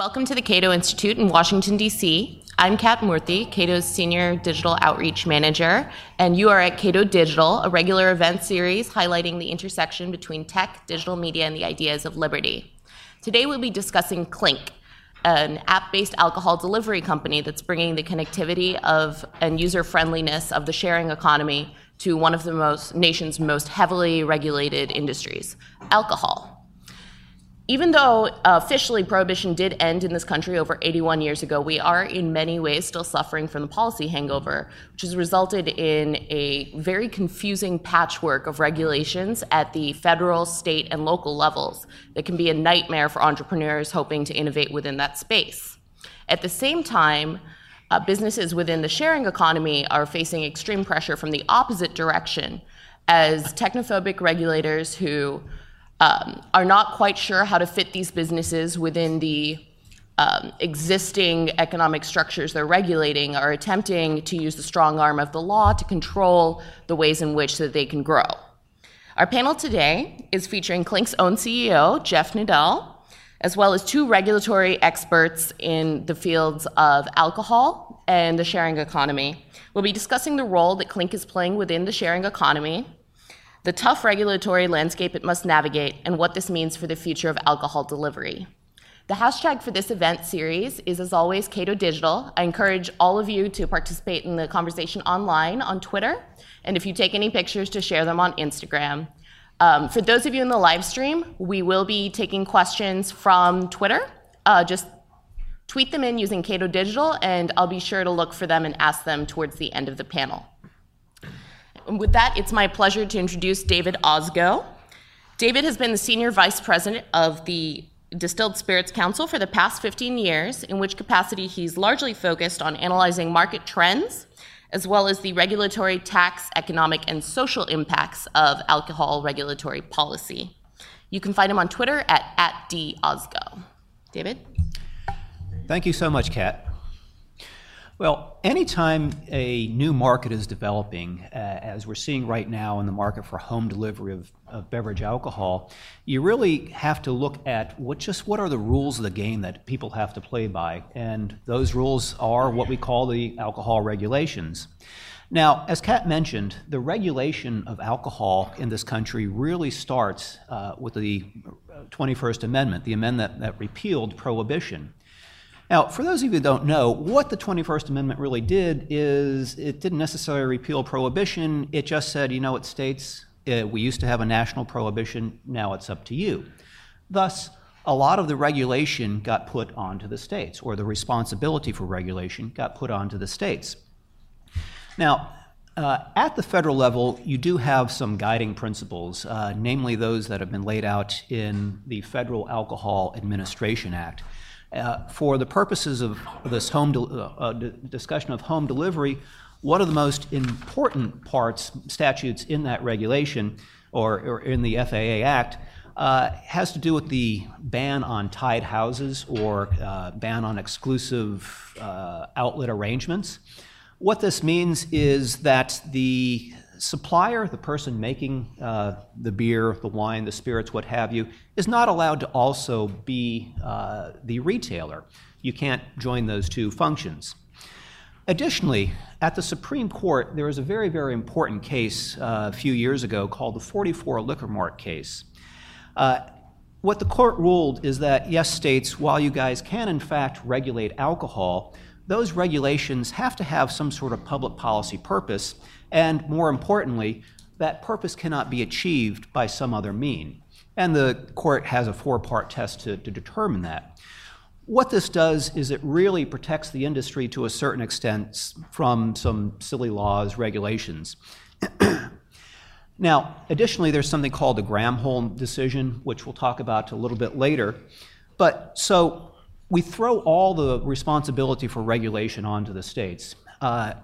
Welcome to the Cato Institute in Washington, D.C. I'm Kat Murthy, Cato's Senior Digital Outreach Manager, and you are at Cato Digital, a regular event series highlighting the intersection between tech, digital media, and the ideas of liberty. Today we'll be discussing Clink, an app-based alcohol delivery company that's bringing the connectivity of and user friendliness of the sharing economy to one of the most nation's most heavily regulated industries, alcohol even though officially prohibition did end in this country over 81 years ago, we are in many ways still suffering from the policy hangover, which has resulted in a very confusing patchwork of regulations at the federal, state, and local levels that can be a nightmare for entrepreneurs hoping to innovate within that space. At the same time, uh, businesses within the sharing economy are facing extreme pressure from the opposite direction as technophobic regulators who um, are not quite sure how to fit these businesses within the um, existing economic structures they're regulating are attempting to use the strong arm of the law to control the ways in which that they can grow. Our panel today is featuring Clink's own CEO, Jeff Nadel, as well as two regulatory experts in the fields of alcohol and the sharing economy. We'll be discussing the role that Clink is playing within the sharing economy, the tough regulatory landscape it must navigate, and what this means for the future of alcohol delivery. The hashtag for this event series is, as always, Cato Digital. I encourage all of you to participate in the conversation online on Twitter, and if you take any pictures, to share them on Instagram. Um, for those of you in the live stream, we will be taking questions from Twitter. Uh, just tweet them in using Cato Digital, and I'll be sure to look for them and ask them towards the end of the panel. And with that, it's my pleasure to introduce David Ozgo. David has been the Senior Vice President of the Distilled Spirits Council for the past 15 years, in which capacity he's largely focused on analyzing market trends, as well as the regulatory, tax, economic, and social impacts of alcohol regulatory policy. You can find him on Twitter at, at @dozgo. David? Thank you so much, Kat. Well, anytime a new market is developing, uh, as we're seeing right now in the market for home delivery of, beverage alcohol, you really have to look at what just what are the rules of the game that people have to play by, and those rules are what we call the alcohol regulations. Now, as Kat mentioned, the regulation of alcohol in this country really starts uh, with the 21st Amendment, the amendment that repealed prohibition. Now, for those of you who don't know, what the 21st Amendment really did is it didn't necessarily repeal prohibition. It just said, you know, it states uh, we used to have a national prohibition, now it's up to you. Thus, a lot of the regulation got put onto the states, or the responsibility for regulation got put onto the states. Now, uh, at the federal level, you do have some guiding principles, uh, namely those that have been laid out in the Federal Alcohol Administration Act. Uh, for the purposes of this home uh, uh discussion of home delivery, one of the most important parts, statutes in that regulation or, or in the FAA Act, uh, has to do with the ban on tied houses or uh, ban on exclusive uh, outlet arrangements. What this means is that the supplier, the person making uh, the beer, the wine, the spirits, what have you, is not allowed to also be uh, the retailer. You can't join those two functions. Additionally, at the Supreme Court, there was a very, very important case uh, a few years ago called the 44 Liquormart case. Uh, what the court ruled is that, yes, states, while you guys can in fact regulate alcohol, those regulations have to have some sort of public policy purpose, and more importantly, that purpose cannot be achieved by some other mean. And the court has a four part test to, to determine that. What this does is it really protects the industry to a certain extent from some silly laws, regulations. now, additionally, there's something called the Granholm decision, which we'll talk about a little bit later. But so we throw all the responsibility for regulation onto the states. Uh,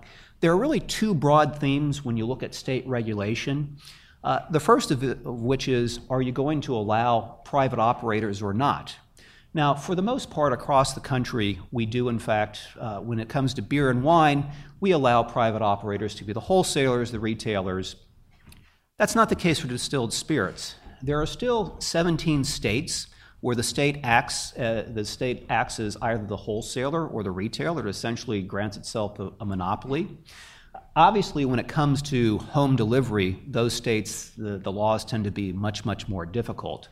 there are really two broad themes when you look at state regulation. Uh, the first of, it, of which is are you going to allow private operators or not? Now, for the most part across the country, we do, in fact, uh, when it comes to beer and wine, we allow private operators to be the wholesalers, the retailers. That's not the case for distilled spirits. There are still 17 states where the state acts, uh, the state acts as either the wholesaler or the retailer. It essentially grants itself a, a monopoly. Obviously, when it comes to home delivery, those states, the, the laws tend to be much, much more difficult.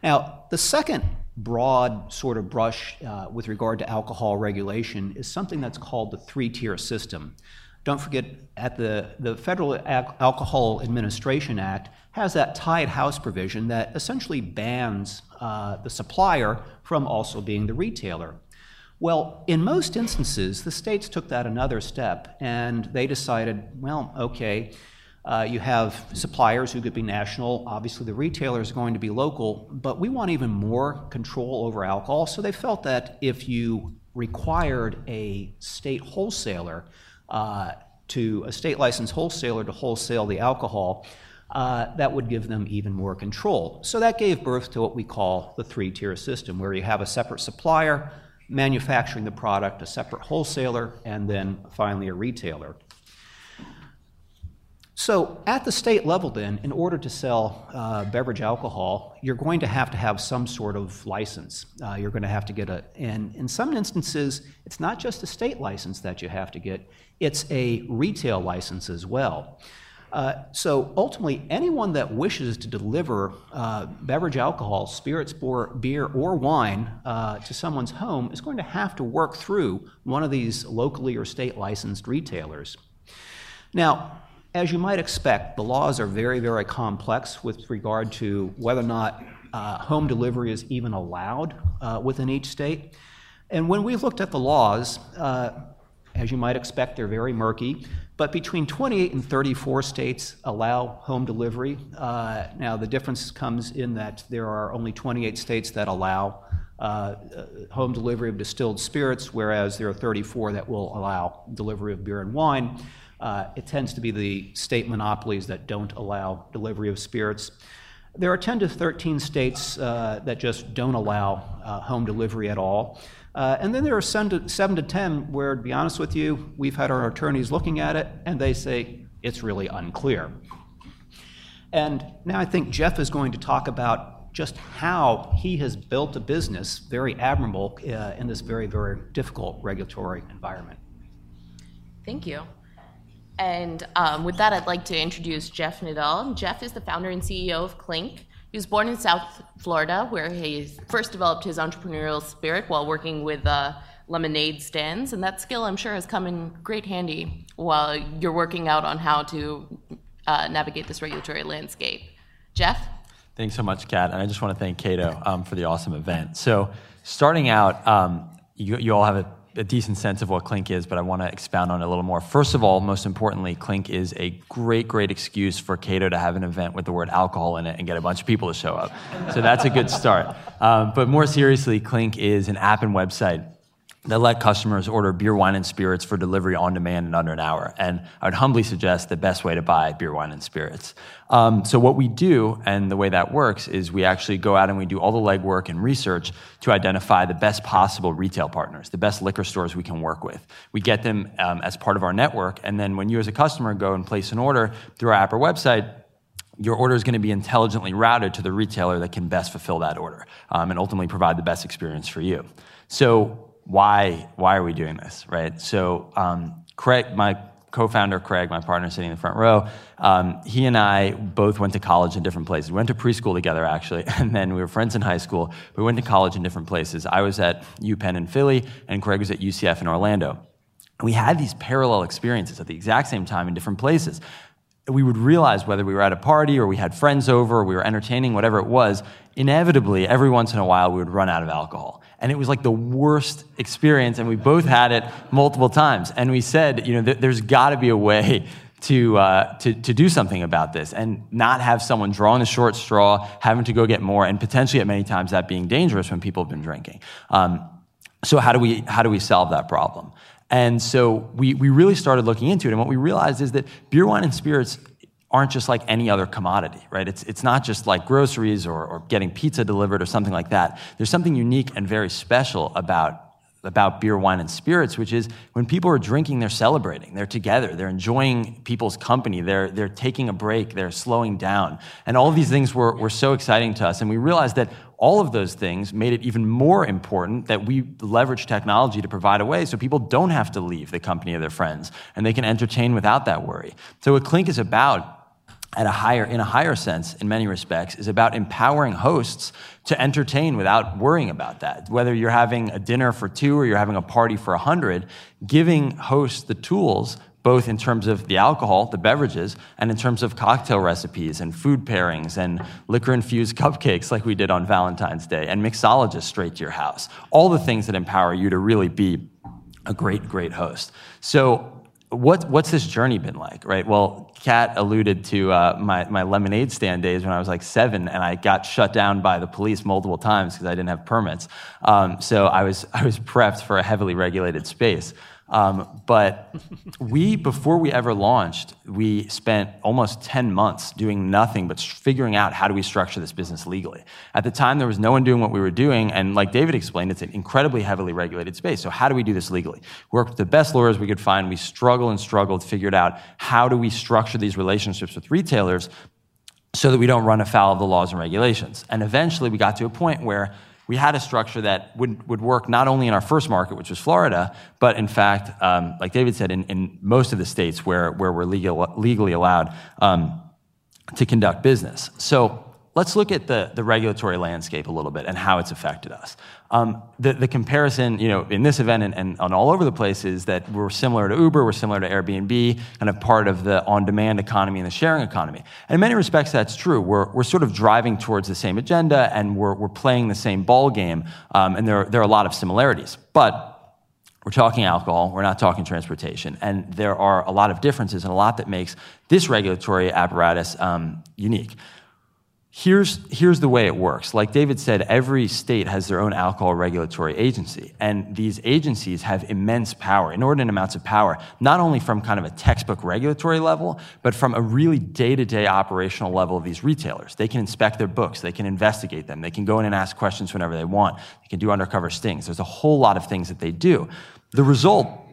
Now, the second broad sort of brush uh, with regard to alcohol regulation is something that's called the three tier system. Don't forget, at the, the Federal Al- Alcohol Administration Act has that tied house provision that essentially bans uh, the supplier from also being the retailer. Well, in most instances, the states took that another step and they decided, well, okay, uh, you have suppliers who could be national. Obviously, the retailer is going to be local, but we want even more control over alcohol. So they felt that if you required a state wholesaler uh, to a state licensed wholesaler to wholesale the alcohol, uh, that would give them even more control. So that gave birth to what we call the three tier system, where you have a separate supplier, manufacturing the product, a separate wholesaler, and then finally a retailer. So, at the state level, then, in order to sell uh, beverage alcohol, you're going to have to have some sort of license. Uh, you're going to have to get a, and in some instances, it's not just a state license that you have to get, it's a retail license as well. Uh, so ultimately, anyone that wishes to deliver uh, beverage alcohol, spirits, beer, or wine uh, to someone's home is going to have to work through one of these locally or state licensed retailers. Now, as you might expect, the laws are very, very complex with regard to whether or not uh, home delivery is even allowed uh, within each state. And when we looked at the laws, as you might expect, they're very murky. But between 28 and 34 states allow home delivery. Uh, now, the difference comes in that there are only 28 states that allow uh, uh, home delivery of distilled spirits, whereas there are 34 that will allow delivery of beer and wine. Uh, it tends to be the state monopolies that don't allow delivery of spirits. There are 10 to 13 states uh, that just don't allow uh, home delivery at all. Uh, and then there are seven to, seven to 10 where, to be honest with you, we've had our attorneys looking at it and they say it's really unclear. And now I think Jeff is going to talk about just how he has built a business very admirable uh, in this very, very difficult regulatory environment. Thank you. And um, with that, I'd like to introduce Jeff Nadel. Jeff is the founder and CEO of Clink. He was born in South Florida, where he first developed his entrepreneurial spirit while working with uh, lemonade stands, and that skill I'm sure has come in great handy while you're working out on how to uh, navigate this regulatory landscape. Jeff? Thanks so much, Kat, and I just want to thank Cato um, for the awesome event. So, starting out, um, you, you all have a a decent sense of what Clink is, but I want to expound on it a little more. First of all, most importantly, Clink is a great, great excuse for Cato to have an event with the word alcohol in it and get a bunch of people to show up. So that's a good start. Um, but more seriously, Clink is an app and website that let customers order beer, wine, and spirits for delivery on demand in under an hour. And I would humbly suggest the best way to buy beer, wine, and spirits. Um, so what we do, and the way that works, is we actually go out and we do all the legwork and research to identify the best possible retail partners, the best liquor stores we can work with. We get them um, as part of our network, and then when you as a customer go and place an order through our app or website, your order is going to be intelligently routed to the retailer that can best fulfill that order um, and ultimately provide the best experience for you. So why why are we doing this, right? So um, Craig, my co-founder Craig, my partner sitting in the front row, um, he and I both went to college in different places. We went to preschool together actually, and then we were friends in high school. We went to college in different places. I was at UPenn in Philly, and Craig was at UCF in Orlando. We had these parallel experiences at the exact same time in different places. We would realize whether we were at a party or we had friends over or we were entertaining, whatever it was, inevitably, every once in a while, we would run out of alcohol. And it was like the worst experience and we both had it multiple times. And we said you know th- there's got to be a way to, uh, to, to do something about this and not have someone drawing the short straw having to go get more and potentially at many times that being dangerous when people have been drinking. Um, so how do we how do we solve that problem and so we, we really started looking into it and what we realized is that beer wine and spirits aren't just like any other commodity, right? It's, it's not just like groceries or, or getting pizza delivered or something like that. There's something unique and very special about about beer, wine, and spirits, which is when people are drinking, they're celebrating, they're together, they're enjoying people's company, they're, they're taking a break, they're slowing down. And all of these things were, were so exciting to us. And we realized that all of those things made it even more important that we leverage technology to provide a way so people don't have to leave the company of their friends and they can entertain without that worry. So, what Clink is about at a higher, in a higher sense, in many respects, is about empowering hosts to entertain without worrying about that. Whether you're having a dinner for two or you're having a party for a hundred, giving hosts the tools, both in terms of the alcohol, the beverages, and in terms of cocktail recipes and food pairings and liquor infused cupcakes like we did on Valentine's Day, and mixologists straight to your house. All the things that empower you to really be a great, great host. So what, what's this journey been like, right? Well, Kat alluded to uh, my, my lemonade stand days when I was like seven, and I got shut down by the police multiple times because I didn't have permits. Um, so I was, I was prepped for a heavily regulated space. Um, but we, before we ever launched, we spent almost 10 months doing nothing but figuring out how do we structure this business legally. At the time, there was no one doing what we were doing, and like David explained, it's an incredibly heavily regulated space. So how do we do this legally? We worked with the best lawyers we could find. We struggled and struggled, figured out how do we structure these relationships with retailers so that we don't run afoul of the laws and regulations. And eventually, we got to a point where we had a structure that would, would work not only in our first market, which was Florida, but in fact, um, like David said, in, in most of the states where, where we're legal, legally allowed um, to conduct business. So let's look at the, the regulatory landscape a little bit and how it's affected us. Um, the, the comparison, you know, in this event and, and on all over the place is that we're similar to Uber, we're similar to Airbnb, kind of part of the on-demand economy and the sharing economy. And in many respects, that's true. We're, we're sort of driving towards the same agenda and we're, we're playing the same ball game, um, and there, there are a lot of similarities. But we're talking alcohol, we're not talking transportation. And there are a lot of differences and a lot that makes this regulatory apparatus um, unique. Here's, here's the way it works. Like David said, every state has their own alcohol regulatory agency. And these agencies have immense power, inordinate amounts of power, not only from kind of a textbook regulatory level, but from a really day to day operational level of these retailers. They can inspect their books, they can investigate them, they can go in and ask questions whenever they want, they can do undercover stings. There's a whole lot of things that they do. The result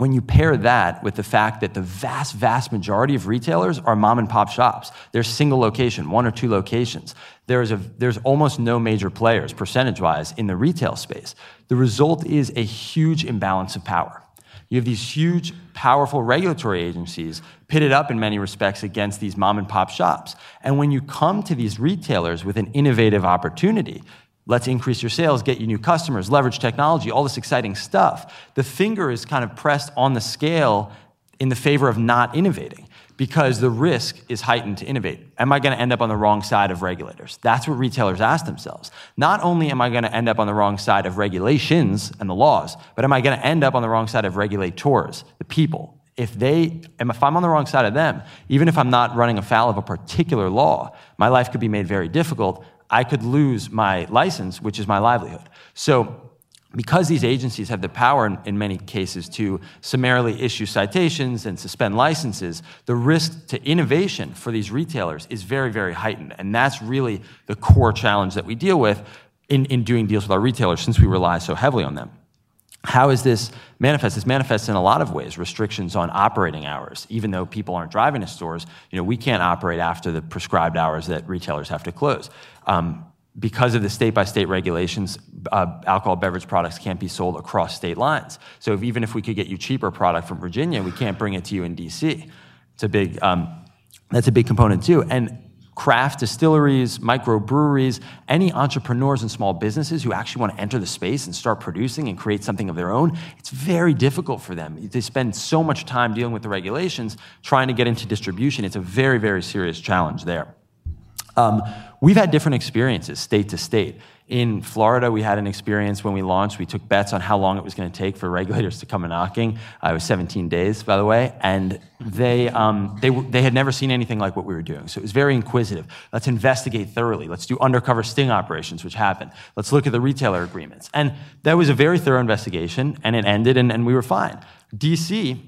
when you pair that with the fact that the vast, vast majority of retailers are mom and pop shops, they're single location, one or two locations. There's, a, there's almost no major players, percentage wise, in the retail space. The result is a huge imbalance of power. You have these huge, powerful regulatory agencies pitted up in many respects against these mom and pop shops. And when you come to these retailers with an innovative opportunity, Let's increase your sales, get you new customers, leverage technology, all this exciting stuff. The finger is kind of pressed on the scale in the favor of not innovating because the risk is heightened to innovate. Am I going to end up on the wrong side of regulators? That's what retailers ask themselves. Not only am I going to end up on the wrong side of regulations and the laws, but am I going to end up on the wrong side of regulators, the people? If they, if I'm on the wrong side of them, even if I'm not running afoul of a particular law, my life could be made very difficult I could lose my license, which is my livelihood. So, because these agencies have the power in, in, many cases to summarily issue citations and suspend licenses, the risk to innovation for these retailers is very, very heightened. And that's really the core challenge that we deal with in, in doing deals with our retailers since we rely so heavily on them. How is this manifest? This manifests in a lot of ways. Restrictions on operating hours. Even though people aren't driving to stores, you know, we can't operate after the prescribed hours that retailers have to close. Um, because of the state by state regulations, uh, alcohol beverage products can't be sold across state lines. So if, even if we could get you cheaper product from Virginia, we can't bring it to you in DC. It's a big, um, that's a big component too. And craft distilleries, microbreweries, any entrepreneurs and small businesses who actually want to enter the space and start producing and create something of their own, it's very difficult for them. They spend so much time dealing with the regulations, trying to get into distribution. It's a very, very serious challenge there. Um, we've had different experiences state to state. In Florida, we had an experience when we launched. We took bets on how long it was going to take for regulators to come knocking. Uh, it was 17 days, by the way, and they, um, they, they had never seen anything like what we were doing. So it was very inquisitive. Let's investigate thoroughly. Let's do undercover sting operations, which happened. Let's look at the retailer agreements. And that was a very thorough investigation, and it ended, and, and we were fine. DC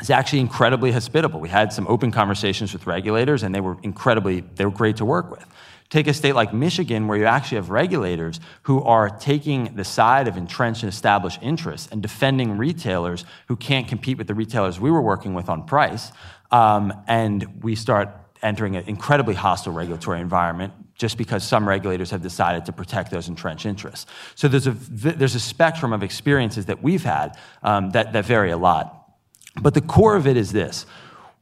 is actually incredibly hospitable. We had some open conversations with regulators, and they were incredibly, they were great to work with. Take a state like Michigan, where you actually have regulators who are taking the side of entrenched and established interests and defending retailers who can't compete with the retailers we were working with on price. Um, and we start entering an incredibly hostile regulatory environment just because some regulators have decided to protect those entrenched interests. So there's a, there's a spectrum of experiences that we've had um, that, that vary a lot. But the core of it is this.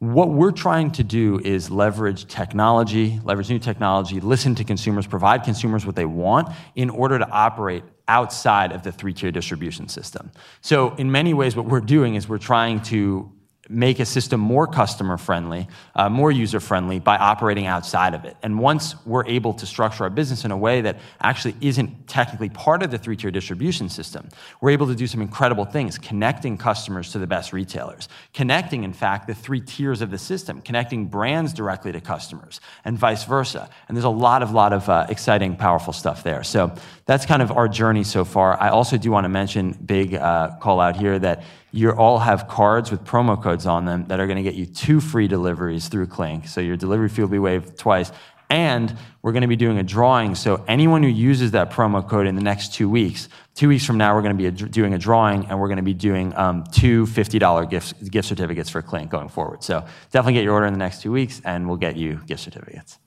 What we're trying to do is leverage technology, leverage new technology, listen to consumers, provide consumers what they want in order to operate outside of the three tier distribution system. So, in many ways, what we're doing is we're trying to make a system more customer friendly, uh, more user friendly by operating outside of it. And once we're able to structure our business in a way that actually isn't technically part of the three tier distribution system, we're able to do some incredible things, connecting customers to the best retailers, connecting, in fact, the three tiers of the system, connecting brands directly to customers, and vice versa. And there's a lot of, lot of uh, exciting, powerful stuff there. So that's kind of our journey so far. I also do want to mention, big uh, call out here, that you all have cards with promo codes on them that are going to get you two free deliveries through Clink. So your delivery fee will be waived twice. And we're going to be doing a drawing. So anyone who uses that promo code in the next two weeks, two weeks from now, we're going to be doing a drawing and we're going to be doing um, two $50 gift, gift certificates for Clink going forward. So definitely get your order in the next two weeks and we'll get you gift certificates.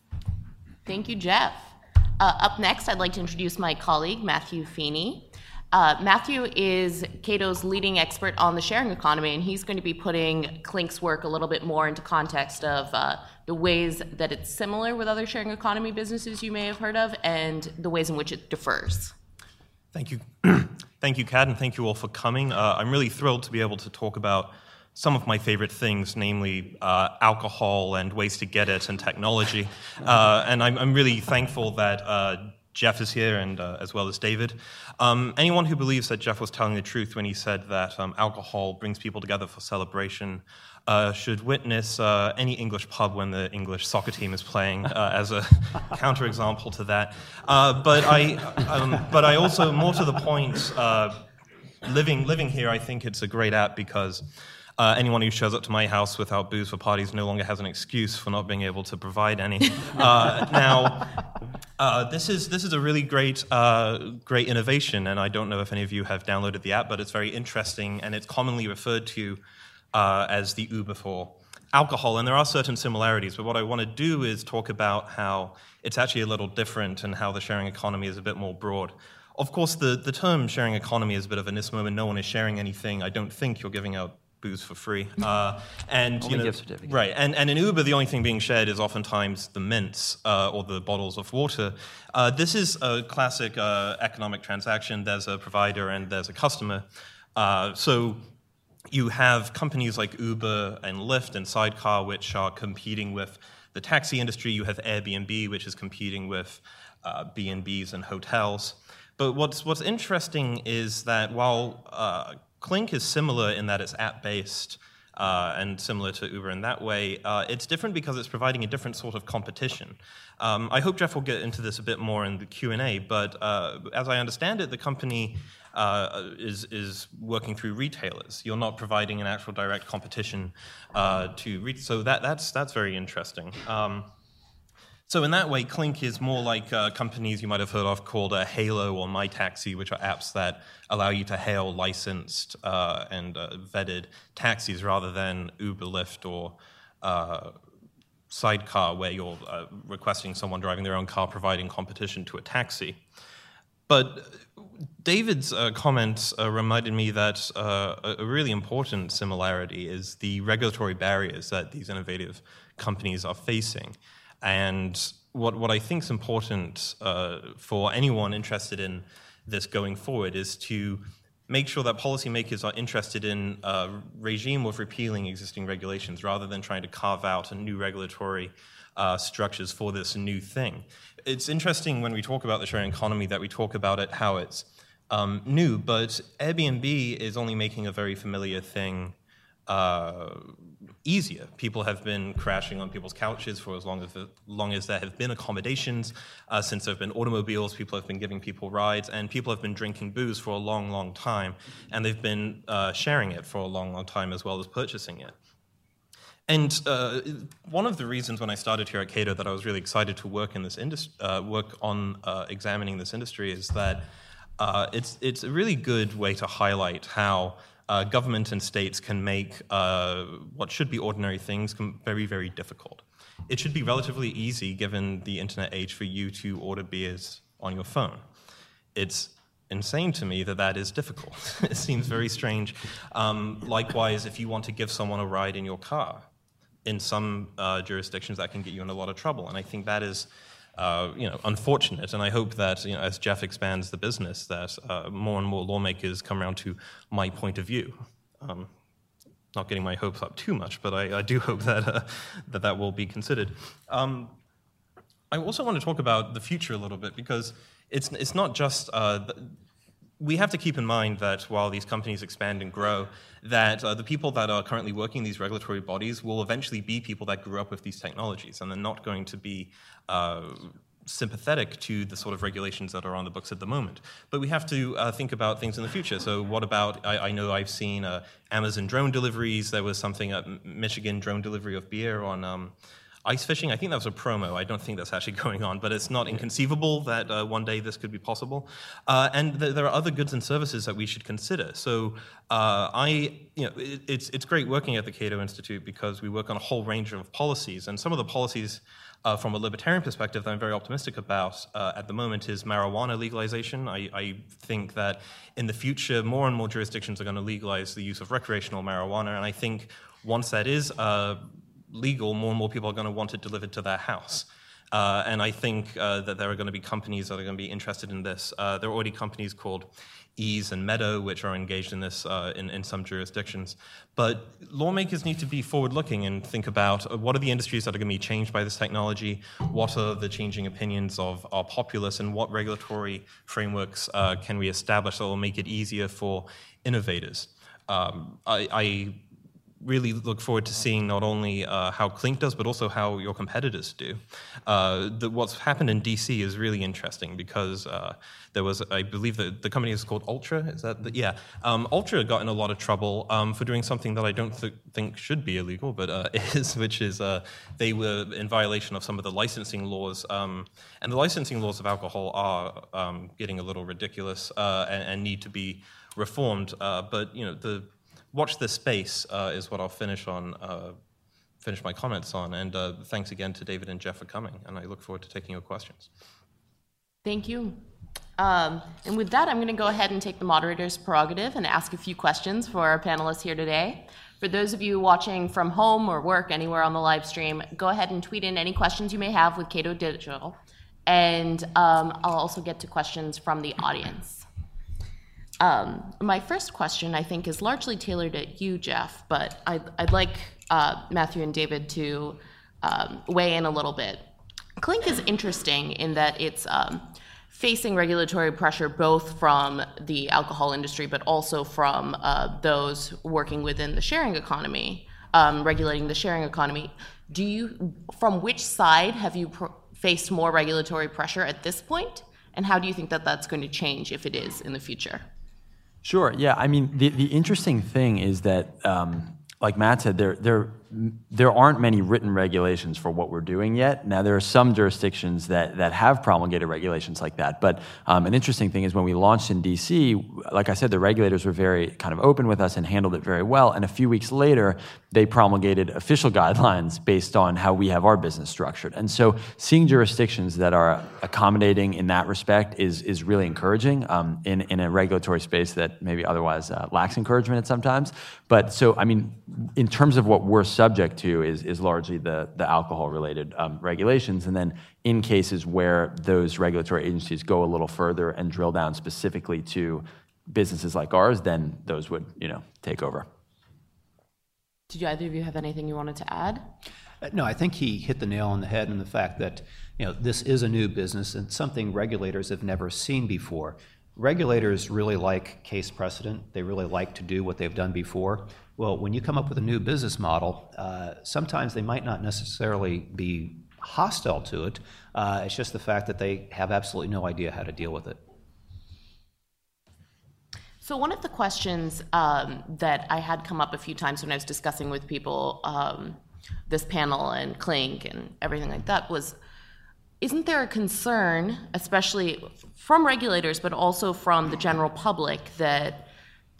Thank you, Jeff. Uh, up next, I'd like to introduce my colleague, Matthew Feeney. Uh, Matthew is Cato's leading expert on the sharing economy, and he's going to be putting Clink's work a little bit more into context of uh, the ways that it's similar with other sharing economy businesses you may have heard of, and the ways in which it differs. Thank you, thank you, Kat, and thank you all for coming. Uh, I'm really thrilled to be able to talk about some of my favorite things, namely uh, alcohol and ways to get it and technology. Uh, and I'm, I'm, really thankful that uh, Jeff is here, and uh, as well as David. Um, anyone who believes that Jeff was telling the truth when he said that um, alcohol brings people together for celebration uh, should witness uh, any English pub when the English soccer team is playing uh, as a counterexample to that. Uh, but I, um, but I also, more to the point, uh, living living here, I think it's a great app because. Uh, anyone who shows up to my house without booze for parties no longer has an excuse for not being able to provide any. Uh, now, uh, this is this is a really great uh, great innovation, and I don't know if any of you have downloaded the app, but it's very interesting, and it's commonly referred to uh, as the Uber for alcohol. And there are certain similarities, but what I want to do is talk about how it's actually a little different, and how the sharing economy is a bit more broad. Of course, the, the term sharing economy is a bit of a misnomer. No one is sharing anything. I don't think you're giving out booze for free. Uh, and you know. Right. And, and in Uber, the only thing being shared is oftentimes the mints uh, or the bottles of water. Uh, this is a classic uh, economic transaction. There's a provider and there's a customer. Uh, so you have companies like Uber and Lyft and Sidecar, which are competing with the taxi industry. You have Airbnb, which is competing with uh, B&Bs and hotels. But what's, what's interesting is that while Clink is similar in that it's app-based uh, and similar to Uber in that way. Uh, it's different because it's providing a different sort of competition. Um, I hope Jeff will get into this a bit more in the Q&A, but uh, as I understand it, the company uh, is, is working through retailers. You're not providing an actual direct competition uh, to re- so that, that's, that's very interesting. Um, so in that way, Clink is more like uh, companies you might have heard of called uh, Hailo or MyTaxi, which are apps that allow you to hail licensed uh, and uh, vetted taxis rather than Uber, Lyft, or uh, Sidecar, where you're uh, requesting someone driving their own car providing competition to a taxi. But David's comments reminded me that a really important similarity is the regulatory barriers that these innovative companies are facing. And what, what I think is important uh, for anyone interested in this going forward is to make sure that policymakers are interested in a regime of repealing existing regulations rather than trying to carve out a new regulatory uh, structures for this new thing. It's interesting when we talk about the sharing economy that we talk about it how it's um, new, but Airbnb is only making a very familiar thing uh, easier. People have been crashing on people's couches for as long as, long as there have been accommodations. Uh, since there have been automobiles, people have been giving people rides, and people have been drinking booze for a long, long time, and they've been uh, sharing it for a long, long time as well as purchasing it. And uh, one of the reasons when I started here at Cato that I was really excited to work in this industry, uh, work on uh, examining this industry, is that uh, it's it's a really good way to highlight how uh, government and states can make uh, what should be ordinary things very very difficult. It should be relatively easy, given the internet age, for you to order beers on your phone. It's insane to me that that is difficult. it seems very strange. Um, likewise, if you want to give someone a ride in your car, in some uh, jurisdictions that can get you in a lot of trouble. And I think that is, uh, you know, unfortunate. And I hope that you know, as Jeff expands the business, that uh, more and more lawmakers come around to my point of view. Um, not getting my hopes up too much, but I, I do hope that, uh, that that will be considered. Um, I also want to talk about the future a little bit because it's, it's not just uh, we have to keep in mind that while these companies expand and grow, that uh, the people that are currently working these regulatory bodies will eventually be people that grew up with these technologies, and they're not going to be uh, sympathetic to the sort of regulations that are on the books at the moment. But we have to uh, think about things in the future. So, what about? I, I know I've seen uh, Amazon drone deliveries. There was something at Michigan drone delivery of beer on. Um, ice fishing. I think that was a promo. I don't think that's actually going on, but it's not inconceivable that uh, one day this could be possible. Uh, and th- there are other goods and services that we should consider. So uh, I, you know, it, it's it's great working at the Cato Institute because we work on a whole range of policies, and some of the policies. Uh, from a libertarian perspective, that I'm very optimistic about uh, at the moment is marijuana legalization. I, I, think that in the future, more and more jurisdictions are going to legalize the use of recreational marijuana, and I think once that is uh, legal, more and more people are going to want it delivered to their house. Uh, and I think uh, that there are going to be companies that are going to be interested in this. Uh, there are already companies called Eaze and Meadow, which are engaged in this uh, in, in some jurisdictions. But lawmakers need to be forward looking and think about uh, what are the industries that are going to be changed by this technology, what are the changing opinions of our populace, and what regulatory frameworks uh, can we establish that will make it easier for innovators. Um, I, I really look forward to seeing not only uh, how Clink does, but also how your competitors do. Uh, the, what's happened in DC is really interesting because uh, there was, I believe, the, the company is called Ultra. Is that the, yeah? Um, Ultra got in a lot of trouble um, for doing something that I don't th- think should be illegal, but uh, is, which is uh, they were in violation of some of the licensing laws. Um, and the licensing laws of alcohol are um, getting a little ridiculous uh, and, and, need to be reformed. but you know the watch this space uh, is what I'll finish on. Uh, finish my comments on. And uh, thanks again to David and Jeff for coming. And I look forward to taking your questions. Thank you. Um, and with that, I'm going to go ahead and take the moderator's prerogative and ask a few questions for our panelists here today. For those of you watching from home or work anywhere on the live stream, go ahead and tweet in any questions you may have with Cato Digital. And um, I'll also get to questions from the audience. Um, my first question, I think, is largely tailored at you, Jeff, but I'd, I'd like uh, Matthew and David to um, weigh in a little bit. Clink is interesting in that it's um, facing regulatory pressure both from the alcohol industry, but also from uh, those working within the sharing economy, um, regulating the sharing economy. Do you, from which side have you pr- faced more regulatory pressure at this point, and how do you think that that's going to change if it is in the future? Sure. Yeah. I mean, the, the interesting thing is that, um, like Matt said, there, there there aren't many written regulations for what we're doing yet. Now, there are some jurisdictions that, that have promulgated regulations like that. But um, an interesting thing is when we launched in DC, like I said, the regulators were very kind of open with us and handled it very well. And a few weeks later, they promulgated official guidelines based on how we have our business structured. And so seeing jurisdictions that are accommodating in that respect is, is really encouraging um, in, in a regulatory space that maybe otherwise uh, lacks encouragement at sometimes. But so, I mean, in terms of what we're subject to is, is largely the, the alcohol related um, regulations. And then in cases where those regulatory agencies go a little further and drill down specifically to businesses like ours, then those would you know, take over. Did you, either of you have anything you wanted to add? Uh, no, I think he hit the nail on the head in the fact that you know this is a new business and something regulators have never seen before. Regulators really like case precedent. They really like to do what they've done before. Well, when you come up with a new business model, uh, sometimes they might not necessarily be hostile to it. Uh, it's just the fact that they have absolutely no idea how to deal with it. So, one of the questions um, that I had come up a few times when I was discussing with people um, this panel and Clink and everything like that was isn't there a concern, especially from regulators, but also from the general public, that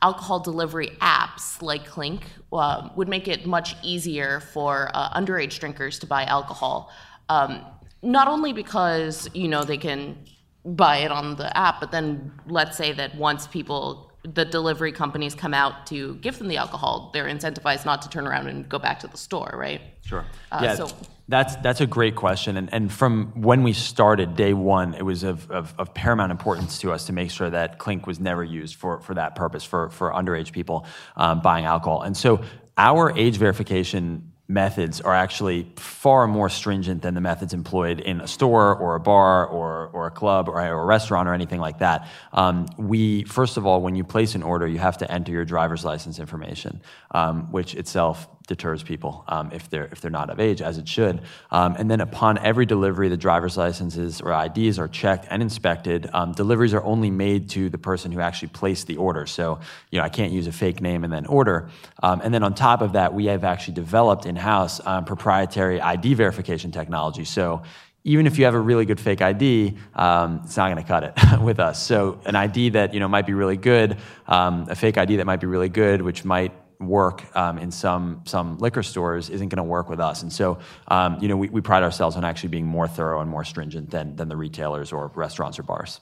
alcohol delivery apps like Clink uh, would make it much easier for uh, underage drinkers to buy alcohol? Um, not only because you know they can buy it on the app, but then let's say that once people the delivery companies come out to give them the alcohol, they're incentivized not to turn around and go back to the store, right? Sure. Uh, yeah, so- that's that's a great question, and and from when we started day one, it was of, of, of paramount importance to us to make sure that Clink was never used for for that purpose for for underage people um, buying alcohol, and so our age verification methods are actually far more stringent than the methods employed in a store or a bar or, or a club or, or a restaurant or anything like that. Um, we, first of all, when you place an order, you have to enter your driver's license information, um, which itself deters people um, if they're if they're not of age, as it should. Um, and then upon every delivery, the driver's licenses or IDs are checked and inspected. Um, deliveries are only made to the person who actually placed the order. So you know I can't use a fake name and then order. Um, and then on top of that, we have actually developed in-house um, proprietary ID verification technology. So even if you have a really good fake ID, um, it's not going to cut it with us. So an ID that you know might be really good, um, a fake ID that might be really good, which might work um, in some some liquor stores isn't going to work with us. And so, um, you know, we, we pride ourselves on actually being more thorough and more stringent than than the retailers or restaurants or bars.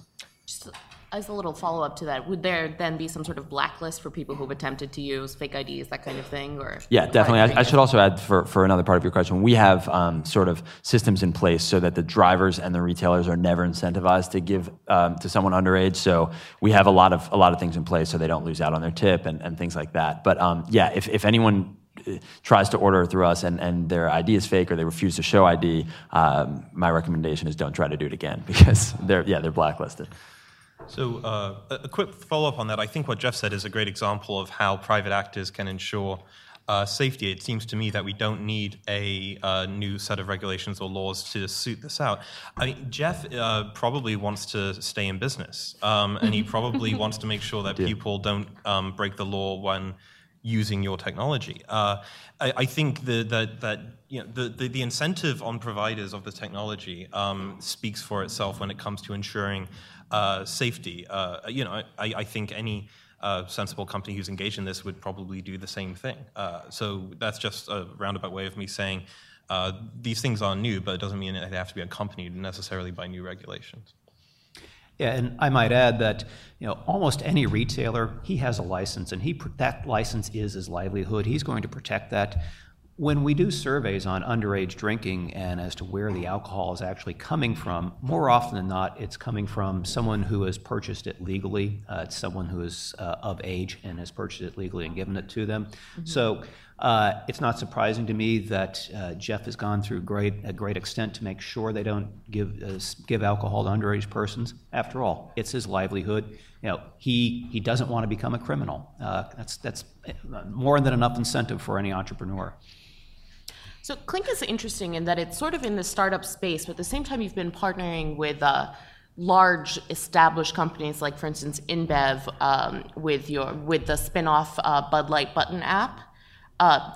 As a little follow up to that, would there then be some sort of blacklist for people who've attempted to use fake IDs, that kind of thing? Or Yeah, definitely. I, I should also add for, for another part of your question, we have um, sort of systems in place so that the drivers and the retailers are never incentivized to give um, to someone underage. So we have a lot of a lot of things in place so they don't lose out on their tip and, and things like that. But um, yeah, if, if anyone uh, tries to order through us and, and their ID is fake or they refuse to show ID, um, my recommendation is don't try to do it again because they're yeah they're blacklisted. So, uh, a quick follow up on that. I think what Jeff said is a great example of how private actors can ensure uh, safety. It seems to me that we don't need a uh, new set of regulations or laws to suit this out. I mean, Jeff uh, probably wants to stay in business, um, and he probably wants to make sure that people don't um, break the law when using your technology. Uh, I, I think the, that that you know, the, the, the incentive on providers of the technology um, speaks for itself when it comes to ensuring safety. Uh, you know, I, I think any uh, sensible company who's engaged in this would probably do the same thing. Uh, so that's just a roundabout way of me saying uh, these things are new, but it doesn't mean they have to be accompanied necessarily by new regulations. Yeah, and I might add that you know almost any retailer he has a license, and he that license is his livelihood. He's going to protect that. When we do surveys on underage drinking and as to where the alcohol is actually coming from, more often than not, it's coming from someone who has purchased it legally. Uh, it's someone who is uh, of age and has purchased it legally and given it to them. So uh, it's not surprising to me that uh, Jeff has gone through great, a great extent to make sure they don't give, uh, give alcohol to underage persons. After all, it's his livelihood. You know, he, he doesn't want to become a criminal. Uh, that's, that's more than enough incentive for any entrepreneur. So Clink is interesting in that it's sort of in the startup space, but at the same time, you've been partnering with uh, large established companies, like for instance InBev, um, with your with the spin-off uh, Bud Light Button app. Uh,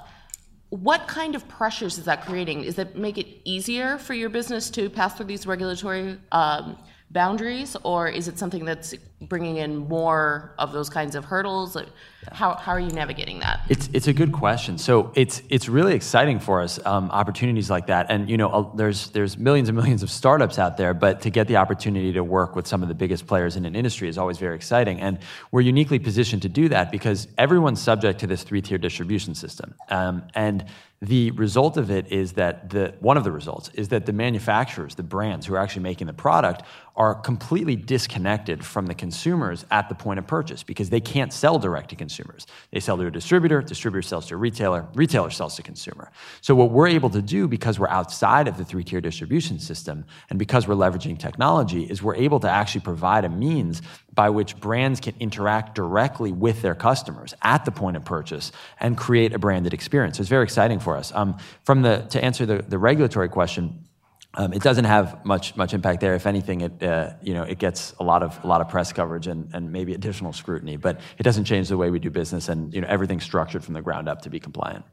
what kind of pressures is that creating? Is it make it easier for your business to pass through these regulatory um, boundaries, or is it something that's bringing in more of those kinds of hurdles? Like, How, how are you navigating that? It's it's a good question. So it's it's really exciting for us um, opportunities like that. And you know, uh, there's there's millions and millions of startups out there, but to get the opportunity to work with some of the biggest players in an industry is always very exciting. And we're uniquely positioned to do that because everyone's subject to this three tier distribution system. Um, and the result of it is that the one of the results is that the manufacturers, the brands who are actually making the product, are completely disconnected from the consumers at the point of purchase because they can't sell direct to consumers. They sell to a distributor, distributor sells to a retailer, retailer sells to consumer. So what we're able to do because we're outside of the three-tier distribution system and because we're leveraging technology is we're able to actually provide a means by which brands can interact directly with their customers at the point of purchase and create a branded experience. So it's very exciting for us. Um, from the to answer the, the regulatory question, um, it doesn't have much much impact there. If anything, it uh, you know it gets a lot of a lot of press coverage and, and maybe additional scrutiny, but it doesn't change the way we do business, and you know everything's structured from the ground up to be compliant.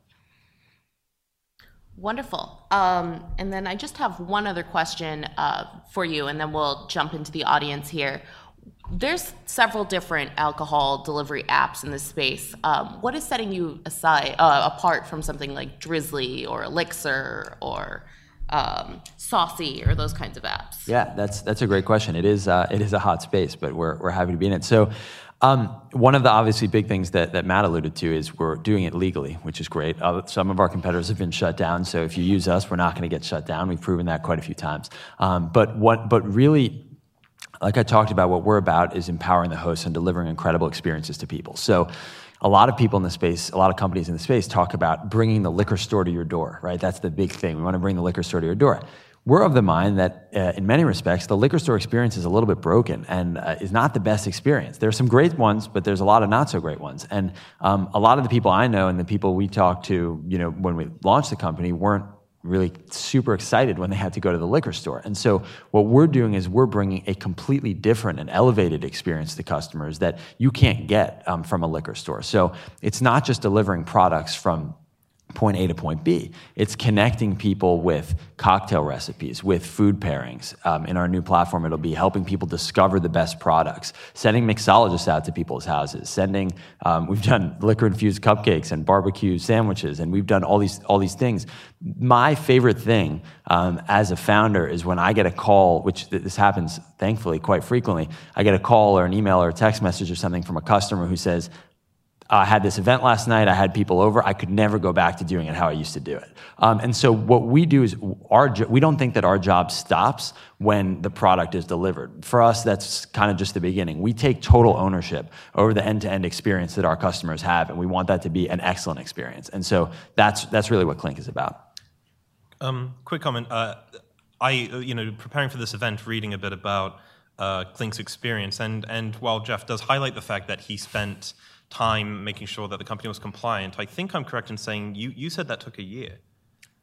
Wonderful. Um, and then I just have one other question uh, for you, and then we'll jump into the audience here. There's several different alcohol delivery apps in this space. Um, what is setting you aside uh, apart from something like Drizly or Elixir or um, Saucey or those kinds of apps? Yeah, that's that's a great question. It is uh, it is a hot space, but we're we're happy to be in it. So. Um, one of the obviously big things that, that Matt alluded to is we're doing it legally, which is great. Uh, some of our competitors have been shut down, so if you use us, we're not going to get shut down. We've proven that quite a few times. Um, but what, but really, like I talked about, what we're about is empowering the hosts and delivering incredible experiences to people. So a lot of people in the space, a lot of companies in the space talk about bringing the liquor store to your door, right? That's the big thing. We want to bring the liquor store to your door. We're of the mind that, uh, in many respects, the liquor store experience is a little bit broken and uh, is not the best experience. There are some great ones, but there's a lot of not so great ones. And um, a lot of the people I know and the people we talked to, you know, when we launched the company, weren't really super excited when they had to go to the liquor store. And so what we're doing is we're bringing a completely different and elevated experience to customers that you can't get um, from a liquor store. So it's not just delivering products from point A to point B. It's connecting people with cocktail recipes, with food pairings. Um, in our new platform, it'll be helping people discover the best products, sending mixologists out to people's houses, sending. Um, we've done liquor infused cupcakes and barbecue sandwiches, and we've done all these all these things. My favorite thing um, as a founder is when I get a call, which this happens thankfully quite frequently. I get a call or an email or a text message or something from a customer who says, I had this event last night. I had people over. I could never go back to doing it how I used to do it. Um, and so what we do is our we don't think that our job stops when the product is delivered. For us, that's kind of just the beginning. We take total ownership over the end-to-end experience that our customers have, and we want that to be an excellent experience. And so that's that's really what Clink is about. Um, quick comment. Uh, I you know preparing for this event, reading a bit about uh, Clink's experience, and and while Jeff does highlight the fact that he spent time making sure that the company was compliant. I think I'm correct in saying you, you said that took a year.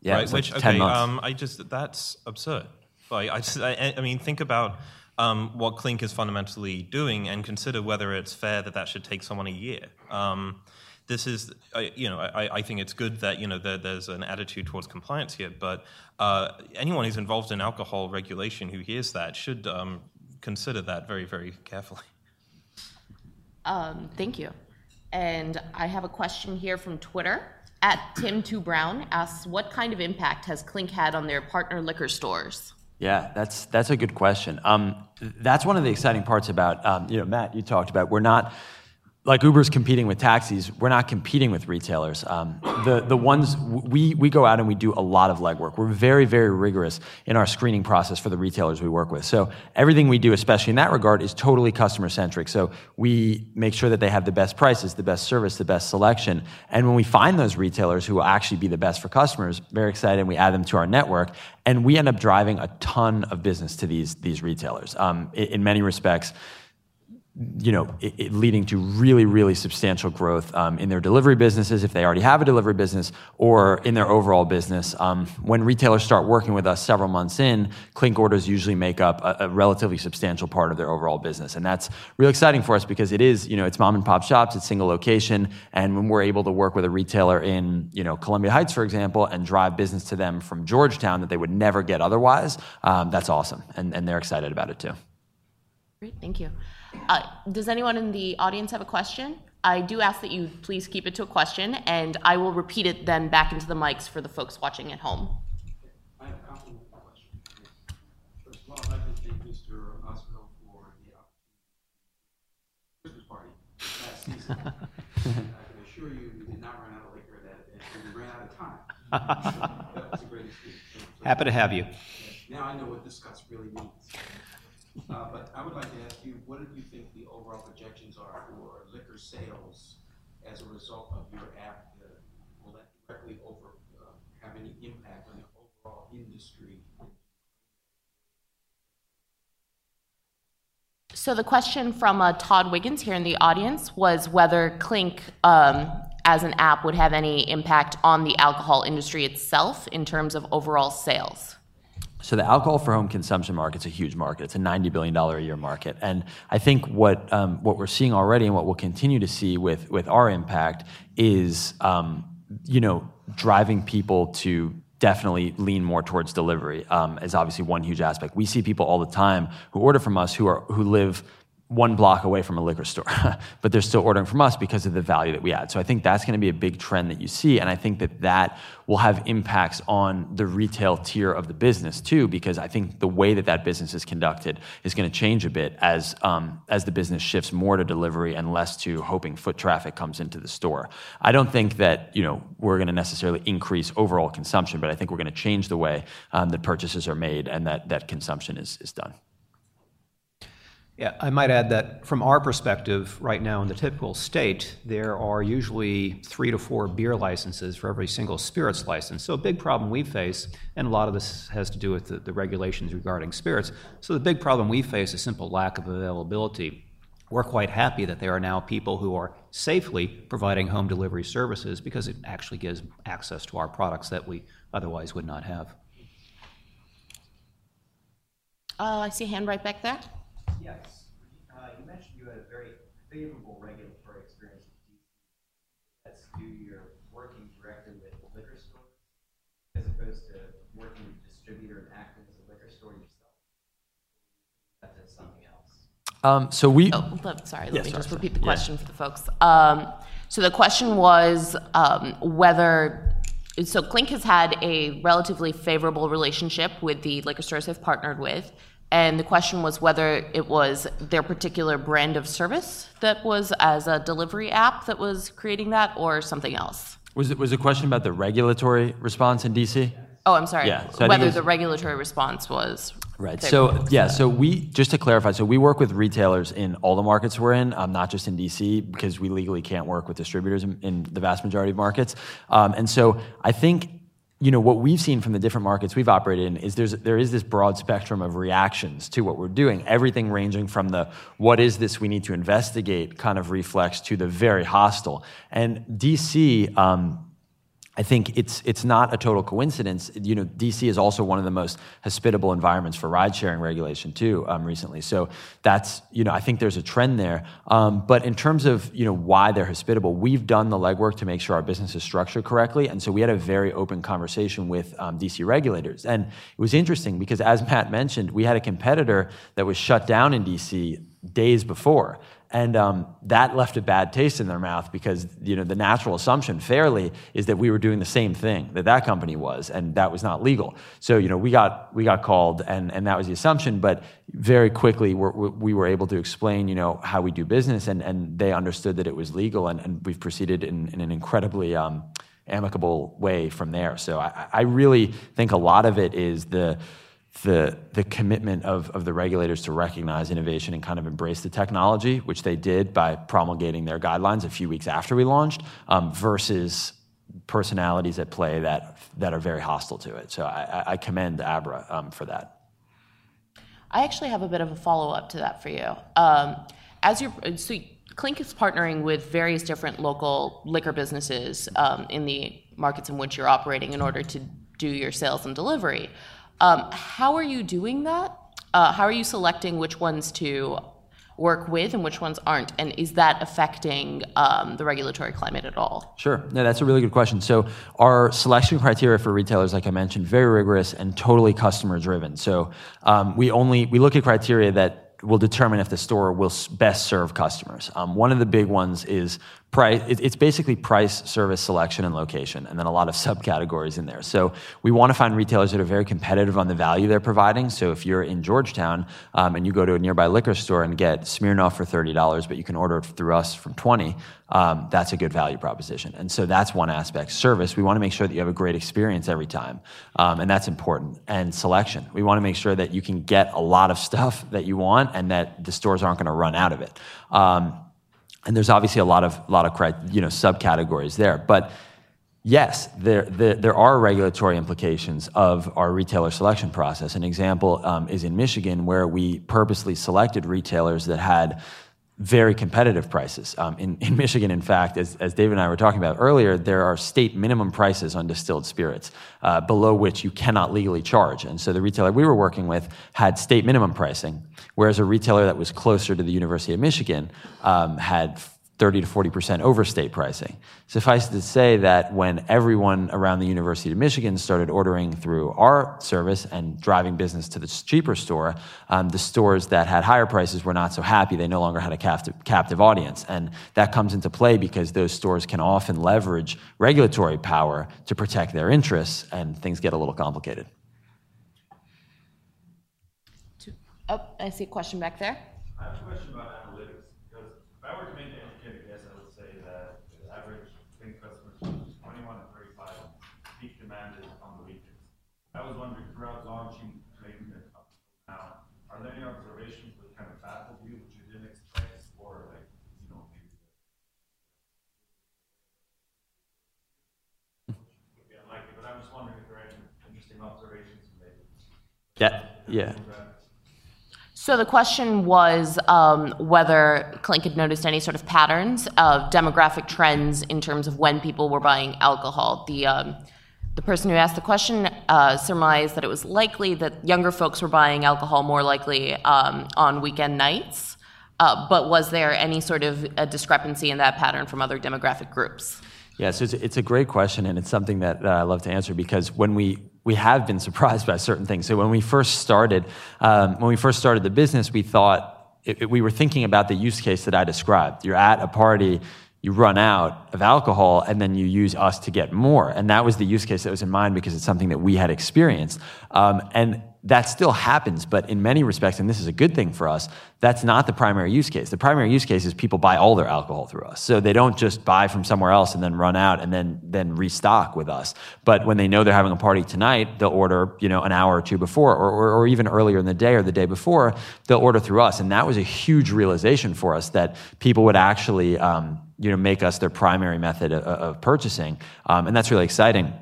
Yeah, right? Which, okay, um, I just, that's absurd. Like, I, just, I, I mean, think about um, what Clink is fundamentally doing and consider whether it's fair that that should take someone a year. Um, this is, you know, I, I, think it's good that, you know, there, there's an attitude towards compliance here, but uh, anyone who's involved in alcohol regulation who hears that should um, consider that very, very carefully. Um, thank you. And I have a question here from Twitter. At Tim2Brown asks, what kind of impact has Clink had on their partner liquor stores? Yeah, that's that's a good question. Um, that's one of the exciting parts about um, you know Matt. You talked about we're not like Uber's competing with taxis, we're not competing with retailers. Um, the, the ones we, we go out and we do a lot of legwork. We're very, very rigorous in our screening process for the retailers we work with. So everything we do, especially in that regard, is totally customer centric. So we make sure that they have the best prices, the best service, the best selection. And when we find those retailers who will actually be the best for customers, very excited, and we add them to our network. And we end up driving a ton of business to these, these retailers. Um, in, in many respects, you know, it, it leading to really, really substantial growth um, in their delivery businesses if they already have a delivery business, or in their overall business. Um, when retailers start working with us several months in, Clink orders usually make up a, a, relatively substantial part of their overall business, and that's really exciting for us because it is, you know, it's mom and pop shops, it's single location, and when we're able to work with a retailer in, you know, Columbia Heights, for example, and drive business to them from Georgetown that they would never get otherwise, um, that's awesome, and, and they're excited about it too. Great, thank you. Uh, does anyone in the audience have a question? I do ask that you please keep it to a question, and I will repeat it then back into the mics for the folks watching at home. I have a couple of questions. First of all, I'd like to thank Mr. Ozgo for the Christmas party last season. I can assure you, we did not run out of liquor that, and we ran out of time. So that was a great experience. So- Happy to have you. Now I know what DISCUS really means. Uh, but I would like to ask you, what do you think the overall projections are for liquor sales as a result of your app? Uh, Will that directly over, uh, have any impact on the overall industry? So the question from uh, Todd Wiggins here in the audience was whether Clink, um, as an app, would have any impact on the alcohol industry itself in terms of overall sales. So the alcohol for home consumption market's a huge market. It's a ninety billion dollar a year market, and I think what um, what we're seeing already, and what we'll continue to see with with our impact, is um, you know driving people to definitely lean more towards delivery um, is obviously one huge aspect. We see people all the time who order from us who are who live one block away from a liquor store, but they're still ordering from us because of the value that we add. So I think that's going to be a big trend that you see, and I think that that will have impacts on the retail tier of the business too, because I think the way that that business is conducted is going to change a bit as um, as the business shifts more to delivery and less to hoping foot traffic comes into the store. I don't think that you know we're going to necessarily increase overall consumption, but I think we're going to change the way um, that purchases are made and that that consumption is is done. Yeah, I might add that from our perspective, right now in the typical state, there are usually three to four beer licenses for every single spirits license. So, a big problem we face, and a lot of this has to do with the, the regulations regarding spirits. So, the big problem we face is simple lack of availability. We're quite happy that there are now people who are safely providing home delivery services because it actually gives access to our products that we otherwise would not have. Uh, I see a hand right back there. Yes. Uh, you mentioned you had a very favorable regulatory experience with DC. That's due to your working directly with liquor stores as opposed to working with a distributor and acting as a liquor store yourself. That's something else. Um, so we. Oh, let- sorry, let Yeah, me sorry, just sorry. repeat the Yeah. question for the folks. Um, so the question was um, whether, so Clink has had a relatively favorable relationship with the liquor stores they've partnered with. And the question was whether it was their particular brand of service that was as a delivery app that was creating that or something else. Was it was a question about the regulatory response in DC? Oh, I'm sorry. Yeah, so whether was- the regulatory response was. Right. So yeah. So we just to clarify. So we work with retailers in all the markets we're in, um, not just in DC, because we legally can't work with distributors in, in the vast majority of markets. Um, and so I think you know what we've seen from the different markets we've operated in is there's there is this broad spectrum of reactions to what we're doing. Everything ranging from the what is this we need to investigate kind of reflex to the very hostile. And DC. Um, I think it's it's not a total coincidence. You know, DC is also one of the most hospitable environments for ride sharing regulation too. Um, recently, so that's you know I think there's a trend there. Um, but in terms of you know why they're hospitable, we've done the legwork to make sure our business is structured correctly, and so we had a very open conversation with um, DC regulators, and it was interesting because as Matt mentioned, we had a competitor that was shut down in DC days before. And um, that left a bad taste in their mouth because you know the natural assumption, fairly, is that we were doing the same thing that that company was, and that was not legal. So you know we got we got called, and, and that was the assumption. But very quickly, we're, we were able to explain you know how we do business, and, and they understood that it was legal, and, and we've proceeded in, in an incredibly um, amicable way from there. So I, I really think a lot of it is the the, the commitment of, of the regulators to recognize innovation and kind of embrace the technology, which they did by promulgating their guidelines a few weeks after we launched, um, versus personalities at play that, that are very hostile to it. So I, I- commend Abra um, for that. I actually have a bit of a follow up to that for you. Um, as you're, so Clink is partnering with various different local liquor businesses um, in the markets in which you're operating in order to do your sales and delivery. Um, how are you doing that? Uh, how are you selecting which ones to work with and which ones aren't? And is that affecting um, the regulatory climate at all? Sure. No, that's a really good question. So our selection criteria for retailers, like I mentioned, very rigorous and totally customer driven. So um, we only we look at criteria that will determine if the store will best serve customers. Um, one of the big ones is price. It, it's basically price, service, selection, and location, and then a lot of subcategories in there. So we want to find retailers that are very competitive on the value they're providing. So if you're in Georgetown um, and you go to a nearby liquor store and get Smirnoff for thirty dollars, but you can order it through us from twenty, um, that's a good value proposition. And so that's one aspect. Service, we want to make sure that you have a great experience every time, um, and that's important. And selection, we want to make sure that you can get a lot of stuff that you want and that the stores aren't going to run out of it. Um, and there's obviously a lot of lot of you know subcategories there, but yes, there, there there are regulatory implications of our retailer selection process. An example um, is in Michigan, where we purposely selected retailers that had very competitive prices. Um, in, in Michigan, in fact, as, as David and I were talking about earlier, there are state minimum prices on distilled spirits, uh, below which you cannot legally charge. And so the retailer we were working with had state minimum pricing, whereas a retailer that was closer to the University of Michigan um, had 30 to 40% overstate pricing. Suffice it to say that when everyone around the University of Michigan started ordering through our service and driving business to the cheaper store, um, the stores that had higher prices were not so happy. They no longer had a captive, captive audience. And that comes into play because those stores can often leverage regulatory power to protect their interests, and things get a little complicated. Oh, I see a question back there. I have a question about analytics, because if I were to make an educated guess, I would say that the average Clink customer is 21 and 35, peak demand is on the weekends. I was wondering, throughout launching Clink up now, are there any observations that kind of baffled you, which you didn't expect, or like, you know, maybe would be unlikely, but I'm just wondering if there are any interesting observations you made. Yeah, yeah. So the question was um, whether Clink had noticed any sort of patterns of demographic trends in terms of when people were buying alcohol. The um, the person who asked the question uh, surmised that it was likely that younger folks were buying alcohol more likely um, on weekend nights. Uh, but was there any sort of a discrepancy in that pattern from other demographic groups? Yeah, so it's, it's a great question, and it's something that, that I love to answer because when we we have been surprised by certain things. So when we first started, um, when we first started the business, we thought it, it, we were thinking about the use case that I described. You're at a party, you run out of alcohol, and then you use us to get more. And that was the use case that was in mind because it's something that we had experienced. Um, and that still happens, but in many respects, and this is a good thing for us, that's not the primary use case. The primary use case is people buy all their alcohol through us. So they don't just buy from somewhere else and then run out and then then restock with us. But when they know they're having a party tonight, they'll order, you know, an hour or two before, or, or, or even earlier in the day or the day before, they'll order through us. And that was a huge realization for us that people would actually, um, you know, make us their primary method of, of purchasing. Um, and that's really exciting.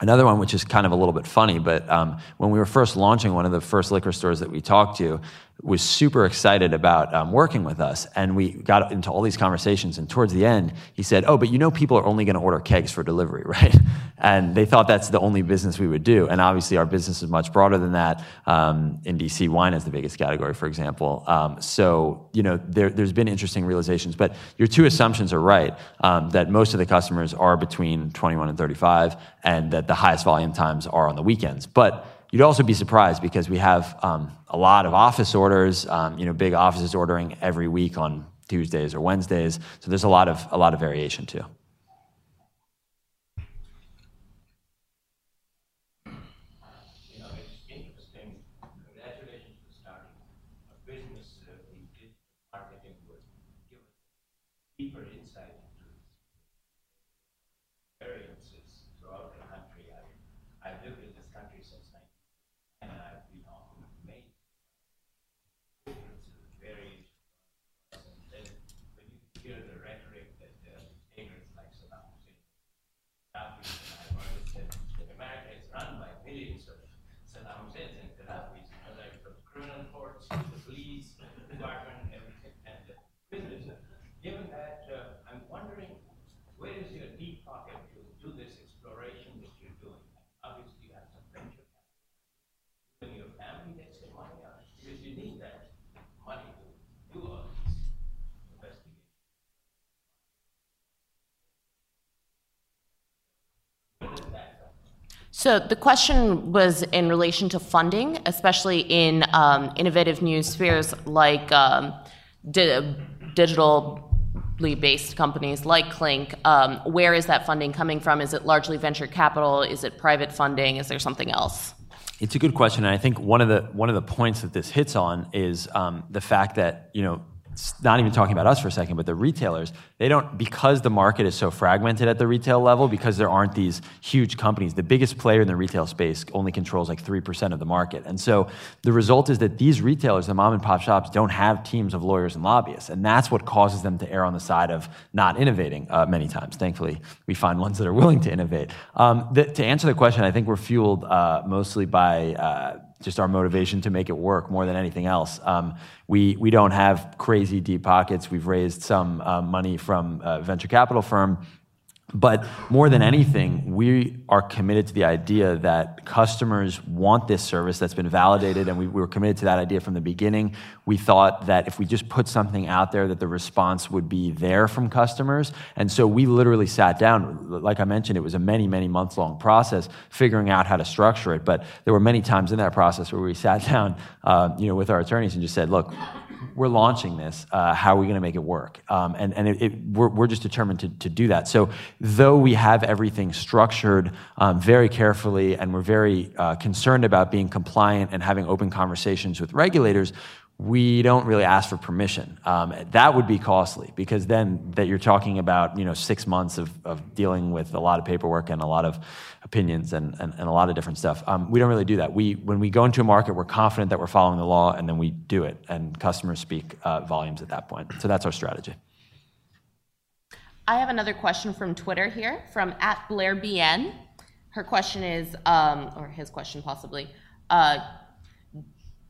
Another one, which is kind of a little bit funny, but um, when we were first launching one of the first liquor stores that we talked to, was super excited about um, working with us. And we got into all these conversations. And towards the end, he said, Oh, but you know, people are only going to order kegs for delivery, right? And they thought that's the only business we would do. And obviously, our business is much broader than that. Um, in DC, wine is the biggest category, for example. Um, so, you know, there, has been interesting realizations. But your two assumptions are right um, that most of the customers are between 21 and 35, and that the highest volume times are on the weekends. But You'd also be surprised because we have um, a lot of office orders, um, you know, big offices ordering every week on Tuesdays or Wednesdays. So there's a lot of a lot of variation too. So the question was in relation to funding, especially in um, innovative new spheres like um, di- digitally based companies like Clink. Um, where is that funding coming from? Is it largely venture capital? Is it private funding? Is there something else? It's a good question, and I think one of the one of the points that this hits on is um, the fact that you know not even talking about us for a second, but the retailers, they don't, because the market is so fragmented at the retail level, because there aren't these huge companies, the biggest player in the retail space only controls like 3% of the market. And so the result is that these retailers, the mom and pop shops, don't have teams of lawyers and lobbyists. And that's what causes them to err on the side of not innovating uh, many times. Thankfully, we find ones that are willing to innovate. Um, to answer the question, I think we're fueled uh, mostly by uh, just our motivation to make it work more than anything else. Um, we, we don't have crazy deep pockets. We've raised some uh, money from a venture capital firm. But more than anything, we are committed to the idea that customers want this service that's been validated, and we, we were committed to that idea from the beginning. We thought that if we just put something out there, that the response would be there from customers. And so we literally sat down. Like I mentioned, it was a many, many months long process figuring out how to structure it. But there were many times in that process where we sat down, uh, you know, with our attorneys and just said, "Look, we're launching this. Uh, how are we going to make it work? Um, and and it, it, we're, we're just determined to, to do that. So, though we have everything structured um, very carefully and we're very uh, concerned about being compliant and having open conversations with regulators, we don't really ask for permission. Um, that would be costly because then that you're talking about you know six months of, of dealing with a lot of paperwork and a lot of opinions and, and, and a lot of different stuff. Um, we don't really do that. We when we go into a market, we're confident that we're following the law, and then we do it, and customers speak uh, volumes at that point. So that's our strategy. I have another question from Twitter here from at Blair BN. Her question is, um, or his question possibly. Uh,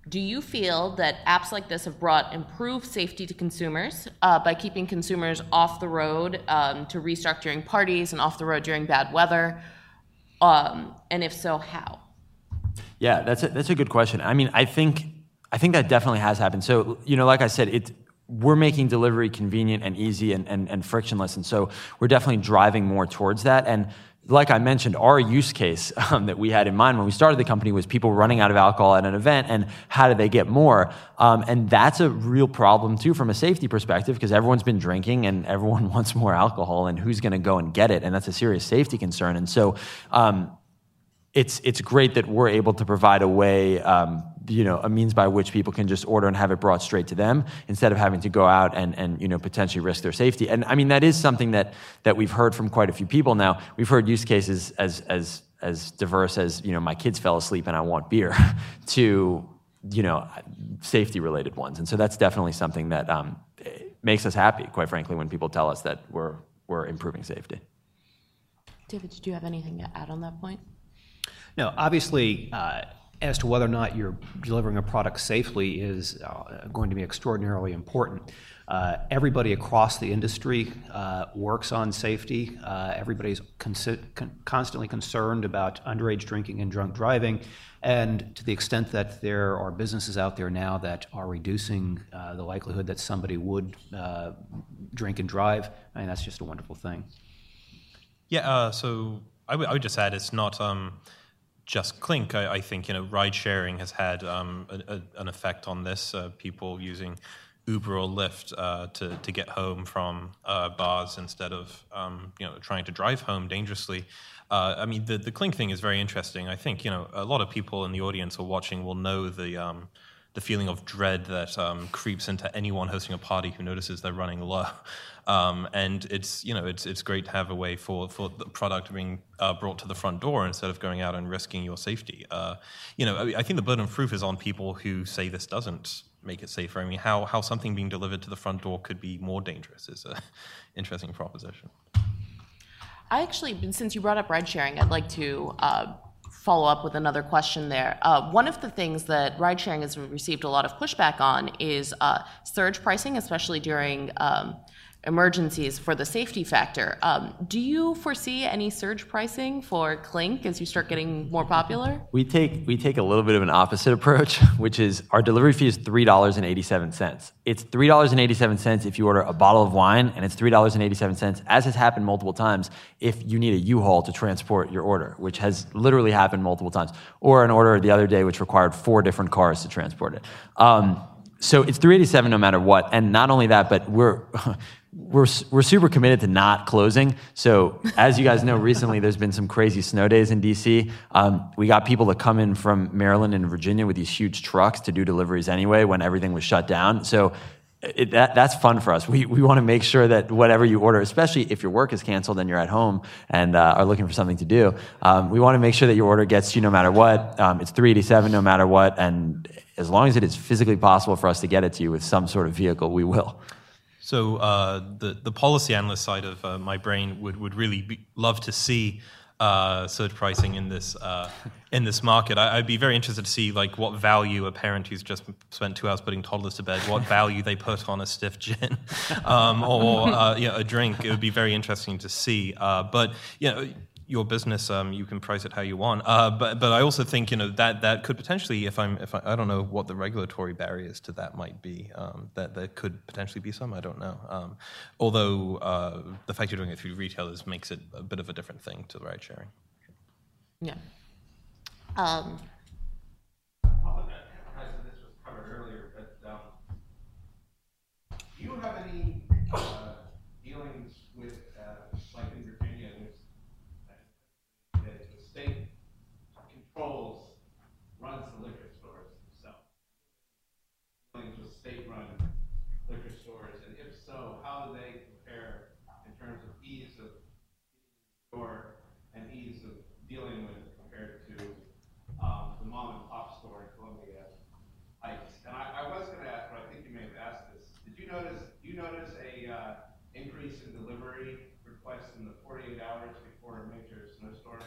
do you feel that apps like this have brought improved safety to consumers uh, by keeping consumers off the road um, to restart during parties and off the road during bad weather? Um, and if so, how? Yeah, that's a, that's a good question. I mean, I think I think that definitely has happened. So, you know, like I said, it we're making delivery convenient and easy and, and, and frictionless. And so we're definitely driving more towards that. And like I mentioned, our use case um, that we had in mind when we started the company was people running out of alcohol at an event and how do they get more? Um, and that's a real problem too from a safety perspective because everyone's been drinking and everyone wants more alcohol and who's going to go and get it? And that's a serious safety concern. And so um, it's, it's great that we're able to provide a way um, you know, a means by which people can just order and have it brought straight to them instead of having to go out and, and you know, potentially risk their safety. And I mean, that is something that, that we've heard from quite a few people now. We've heard use cases as, as, as diverse as, you know, my kids fell asleep and I want beer to, you know, safety related ones. And so that's definitely something that um, makes us happy, quite frankly, when people tell us that we're, we're improving safety. David, did you have anything to add on that point? No, obviously, uh, as to whether or not you're delivering a product safely is uh, going to be extraordinarily important. Uh, everybody across the industry uh, works on safety. Uh, everybody's con- constantly concerned about underage drinking and drunk driving. And to the extent that there are businesses out there now that are reducing uh, the likelihood that somebody would uh, drink and drive, I mean, that's just a wonderful thing. Yeah, so I, w- I would just add it's not. Um, just Clink, I, I, think you know ride sharing has had um, a, a, an effect on this. Uh, people using Uber or Lyft uh, to to get home from uh, bars instead of um, you know trying to drive home dangerously. Uh, I mean, the the Clink thing is very interesting. I think you know a lot of people in the audience or watching will know the. Um, the feeling of dread that um, creeps into anyone hosting a party who notices they're running low. Um, and it's you know it's it's great to have a way for, for the product being uh, brought to the front door instead of going out and risking your safety. Uh, you know I, I, think the burden of proof is on people who say this doesn't make it safer. I mean how how something being delivered to the front door could be more dangerous is an interesting proposition. I actually, since you brought up ride sharing, I'd like to uh, follow up with another question there. Uh, one of the things that ride sharing has received a lot of pushback on is uh, surge pricing, especially during um, emergencies for the safety factor. Um, do you foresee any surge pricing for Clink as you start getting more popular? We take we take a little bit of an opposite approach, which is our delivery fee is three dollars and eighty seven cents. It's three dollars and eighty seven cents if you order a bottle of wine, and it's three dollars and eighty seven cents, as has happened multiple times, if you need a U-Haul to transport your order, which has literally happened multiple times, or an order the other day which required four different cars to transport it. Um, so it's 387 no matter what. And not only that, but we're we're we're super committed to not closing. So as you guys know, recently there's been some crazy snow days in DC. Um, we got people to come in from Maryland and Virginia with these huge trucks to do deliveries anyway when everything was shut down. So it, that, that's fun for us. We, we want to make sure that whatever you order, especially if your work is canceled and you're at home and uh, are looking for something to do, um, we want to make sure that your order gets you no matter what. Um, it's 387 no matter what. And as long as it is physically possible for us to get it to you with some sort of vehicle, we will. So uh, the the policy analyst side of uh, my brain would would really be, love to see uh, surge pricing in this uh, in this market. I, would be very interested to see like what value a parent who's just spent two hours putting toddlers to bed, what value they put on a stiff gin um, or uh, you know, a drink. It would be very interesting to see. Uh, but you know your business, um, you can price it how you want. Uh, but but I also think you know that that could potentially, if I'm if I, I don't know what the regulatory barriers to that might be, um, that there could potentially be some. I don't know. Um, although uh, the fact you're doing it through retailers makes it a bit of a different thing to ride sharing. Yeah. Um, this was covered earlier, but um, do you have any uh, dealings with, uh, like in Virginia, state controls, runs the liquor stores themselves. Dealings with state-run liquor stores, and if so, how do they compare in terms of ease of store and ease of dealing with compared to um, the mom and pop store in Columbia Heights? And I, I was going to ask, but I think you may have asked this. Did you notice? Do you notice a uh, increase in delivery requests in the 48 hours before a major snowstorm?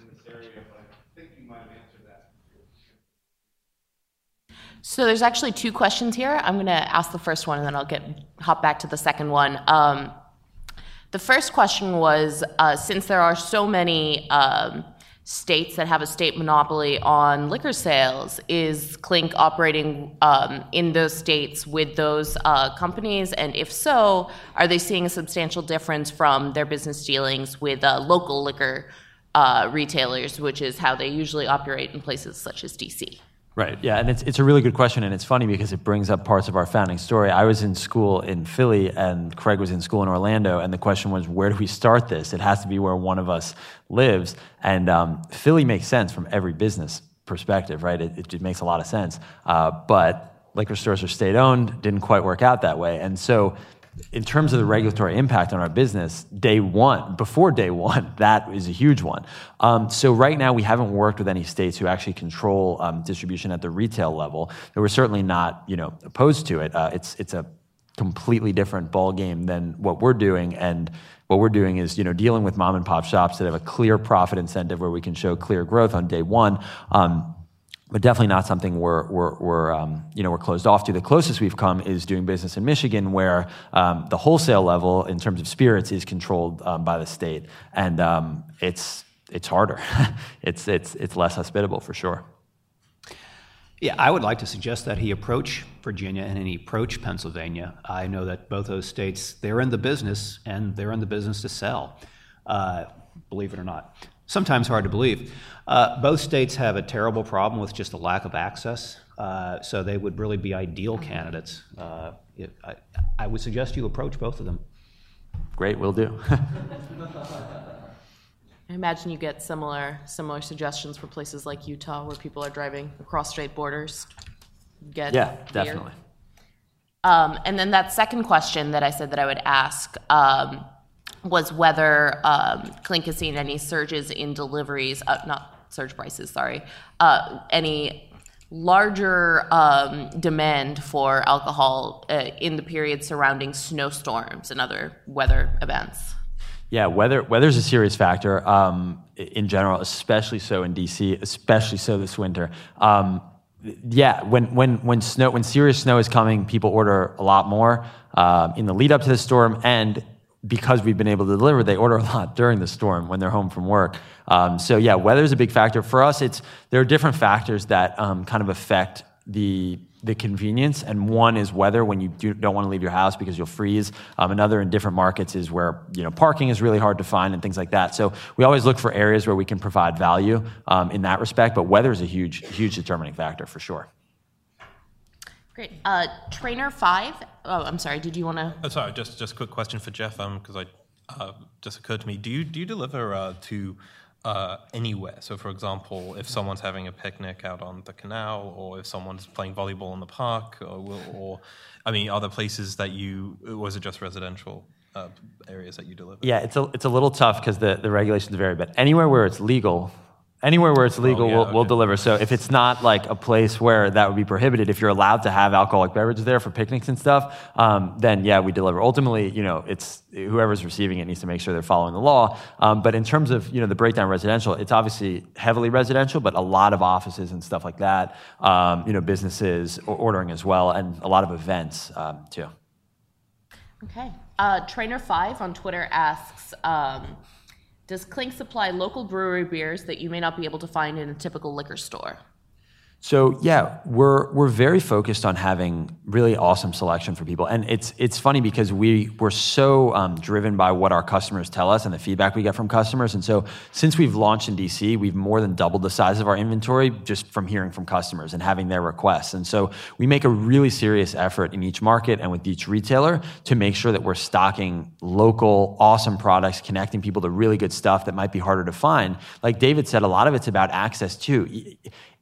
in this area, but I think you might have answered that. So there's actually two questions here. I'm going to ask the first one, and then I'll get hop back to the second one. Um, the first question was, uh, since there are so many um, states that have a state monopoly on liquor sales, is Clink operating um, in those states with those uh, companies? And if so, are they seeing a substantial difference from their business dealings with uh, local liquor uh, retailers, which is how they usually operate in places such as DC. Right. Yeah, and it's it's a really good question, and it's funny because it brings up parts of our founding story. I was in school in Philly, and Craig was in school in Orlando, and the question was, where do we start this? It has to be where one of us lives, and um, Philly makes sense from every business perspective, right? It, it makes a lot of sense, uh, but liquor stores are state owned, didn't quite work out that way, and so in terms of the regulatory impact on our business, day one, before day one, that is a huge one. Um, so right now, we haven't worked with any states who actually control um, distribution at the retail level. We're certainly not, you know, opposed to it. Uh, it's it's a completely different ball game than what we're doing, and what we're doing is, you know, dealing with mom and pop shops that have a clear profit incentive where we can show clear growth on day one. Um, but definitely not something we're, we're, we're, um, you know, we're closed off to. The closest we've come is doing business in Michigan, where um, the wholesale level in terms of spirits is controlled um, by the state, and um, it's it's harder. it's it's it's less hospitable for sure. Yeah, I would like to suggest that he approach Virginia and he approach Pennsylvania. I know that both those states they're in the business and they're in the business to sell. Uh, believe it or not sometimes hard to believe. Uh, both states have a terrible problem with just a lack of access, uh, so they would really be ideal candidates. Uh, it, I, I, would suggest you approach both of them. Great, we'll do. I imagine you get similar similar suggestions for places like Utah, where people are driving across state borders. Get yeah, definitely. Um, and then that second question that I said that I would ask. Um, was whether um, Clink has seen any surges in deliveries, uh, not surge prices, sorry, uh, any larger um, demand for alcohol uh, in the period surrounding snowstorms and other weather events. Yeah, weather weather's a serious factor um, in general, especially so in DC, especially so this winter. Um, yeah, when when when snow when serious snow is coming, people order a lot more uh, in the lead up to the storm, and because we've been able to deliver, they order a lot during the storm when they're home from work. Um, so yeah, weather is a big factor for us. It's there are different factors that um, kind of affect the the convenience, and one is weather when you do, not want to leave your house because you'll freeze. Um, another in different markets is where you know parking is really hard to find and things like that. So we always look for areas where we can provide value um, in that respect. But weather is a huge huge determining factor for sure. Great. Uh, trainer five. Oh, I'm sorry. Did you want to? Oh, sorry. Just just a quick question for Jeff. Um, because I uh, just occurred to me. Do you do you deliver uh, to uh, anywhere? So, for example, if someone's having a picnic out on the canal, or if someone's playing volleyball in the park, or, or I mean, are there places that you? Was it just residential? Uh, areas that you deliver? Yeah, it's a, it's a little tough because the, the regulations vary, but anywhere where it's legal, Anywhere where it's legal, Oh, yeah, we'll, we'll okay. deliver. So if it's not like a place where that would be prohibited, if you're allowed to have alcoholic beverages there for picnics and stuff, um, then yeah, we deliver. Ultimately, you know, it's whoever's receiving it needs to make sure they're following the law. Um, but in terms of you know the breakdown residential, it's obviously heavily residential, but a lot of offices and stuff like that. Um, you know, businesses ordering as well, and a lot of events um, too. Okay. Uh, Trainer Five on Twitter asks, um, "Does Clink supply local brewery beers that you may not be able to find in a typical liquor store?" So yeah, we're we're very focused on having really awesome selection for people, and it's it's funny because we we're so um, driven by what our customers tell us and the feedback we get from customers, and so since we've launched in DC, we've more than doubled the size of our inventory just from hearing from customers and having their requests, and so we make a really serious effort in each market and with each retailer to make sure that we're stocking local awesome products, connecting people to really good stuff that might be harder to find. Like David said, a lot of it's about access too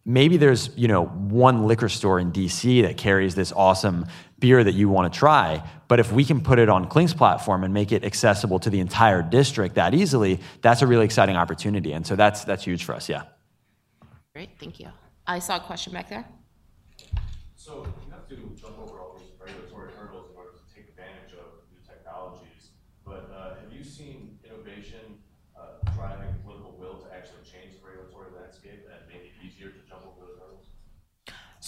maybe there's you know one liquor store in DC that carries this awesome beer that you want to try, but if we can put it on Clink's platform and make it accessible to the entire district that easily, that's a really exciting opportunity, and so that's that's huge for us. Yeah. Great, thank you. I saw a question back there. So you have to jump over all these regulatory hurdles in order to take advantage of new technologies. But uh, have you seen innovation uh, driving political will to actually change the regulatory landscape and make it easier to jump over those hurdles?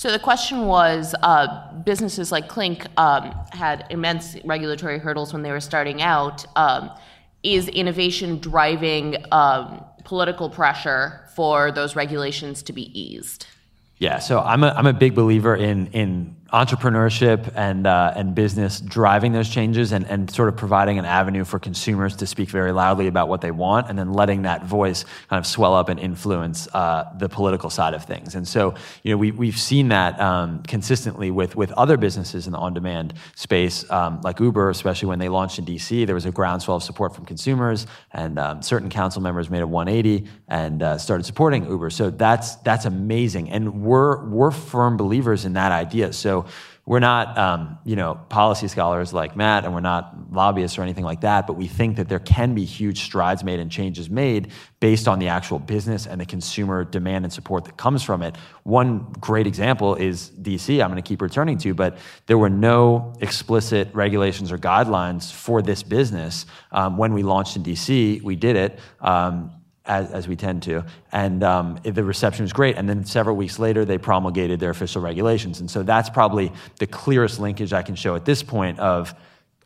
So the question was, uh, businesses like Clink um, had immense regulatory hurdles when they were starting out. Um, is innovation driving um, political pressure for those regulations to be eased? Yeah, so I'm a, I'm a big believer in in entrepreneurship and uh, and business driving those changes and, and sort of providing an avenue for consumers to speak very loudly about what they want and then letting that voice kind of swell up and influence uh, the political side of things. And so you know we we've seen that um, consistently with with other businesses in the on demand space um, like Uber, especially when they launched in DC. There was a groundswell of support from consumers and um, certain council members made a 180 and uh, started supporting Uber. So that's that's amazing, and we're we're firm believers in that idea. So we're not, um, you know, policy scholars like Matt, and we're not lobbyists or anything like that. But we think that there can be huge strides made and changes made based on the actual business and the consumer demand and support that comes from it. One great example is DC. I'm going to keep returning to, but there were no explicit regulations or guidelines for this business um, when we launched in DC. We did it. Um, as, as we tend to. And um, the reception was great. And then several weeks later, they promulgated their official regulations. And so that's probably the clearest linkage I can show at this point of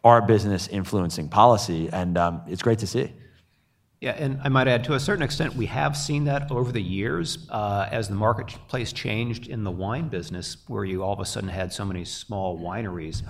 our business influencing policy. And um, it's great to see. Yeah, and I might add, to a certain extent, we have seen that over the years uh, as the marketplace changed in the wine business, where you all of a sudden had so many small wineries.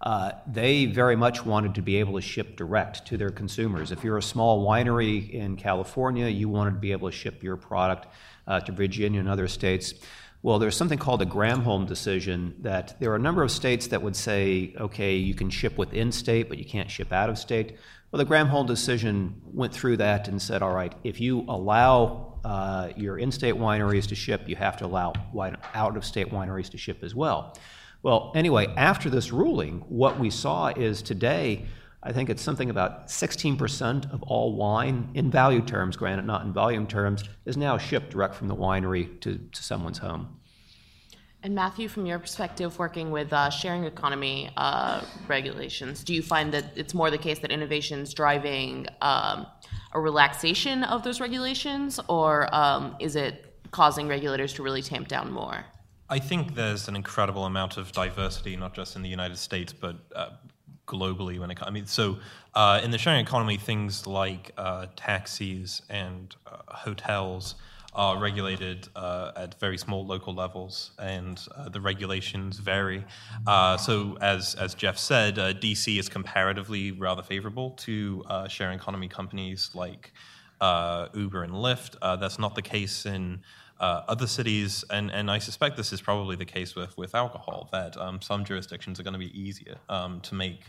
Uh, they very much wanted to be able to ship direct to their consumers. If you're a small winery in California, you wanted to be able to ship your product uh, to Virginia and other states. Well, there's something called the Granholm decision that there are a number of states that would say, okay, you can ship within state, but you can't ship out of state. Well, the Granholm decision went through that and said, all right, if you allow uh, your in state wineries to ship, you have to allow out of state wineries to ship as well. Well, anyway, after this ruling, what we saw is today, I think it's something about 16% of all wine, in value terms, granted, not in volume terms, is now shipped direct from the winery to, to someone's home. And Matthew, from your perspective, working with uh, sharing economy uh, regulations, do you find that it's more the case that innovation is driving um, a relaxation of those regulations, or um, is it causing regulators to really tamp down more? I think there's an incredible amount of diversity, not just in the United States, but uh, globally. When it, I mean, so uh, in the sharing economy, things like uh, taxis and uh, hotels are regulated uh, at very small local levels, and uh, the regulations vary. so, as as Jeff said, DC is comparatively rather favorable to sharing economy companies like Uber and Lyft. that's not the case in uh, other cities, and, and I suspect this is probably the case with, with alcohol, that um, some jurisdictions are going to be easier um, to make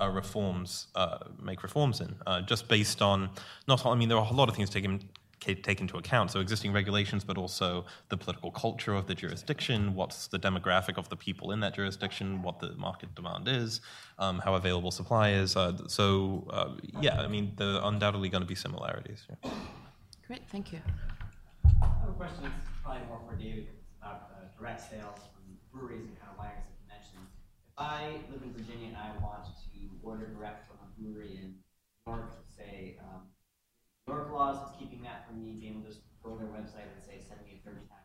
uh, reforms uh, make reforms in, just based on not. I mean, there are a lot of things taken take into account. So existing regulations, but also the political culture of the jurisdiction, what's the demographic of the people in that jurisdiction, what the market demand is, um, how available supply is. Uh, so uh, yeah, I mean, there are undoubtedly going to be similarities. Great, thank you. One question is probably more for David It's about uh, direct sales from breweries and kind of wagons and mentioned. If I live in Virginia and I want to order direct from a brewery in New York, say, um, New York laws is keeping that from me being able to just go to their website and say, send me a 30 pack.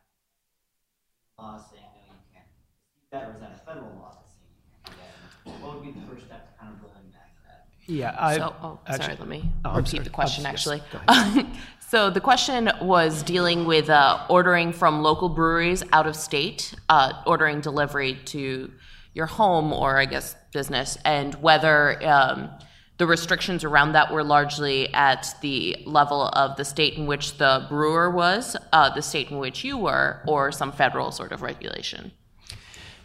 Law saying, no, you can't receive that, or is that a federal law that's saying you can't do that? And what would be the first step to kind of rolling back that? Yeah, I. So, oh, sorry, let me Oh, repeat sorry. the question, Oh, yes, actually. So the question was dealing with uh, ordering from local breweries out of state, uh, ordering delivery to your home or, I guess, business, and whether um, the restrictions around that were largely at the level of the state in which the brewer was, uh, the state in which you were, or some federal sort of regulation.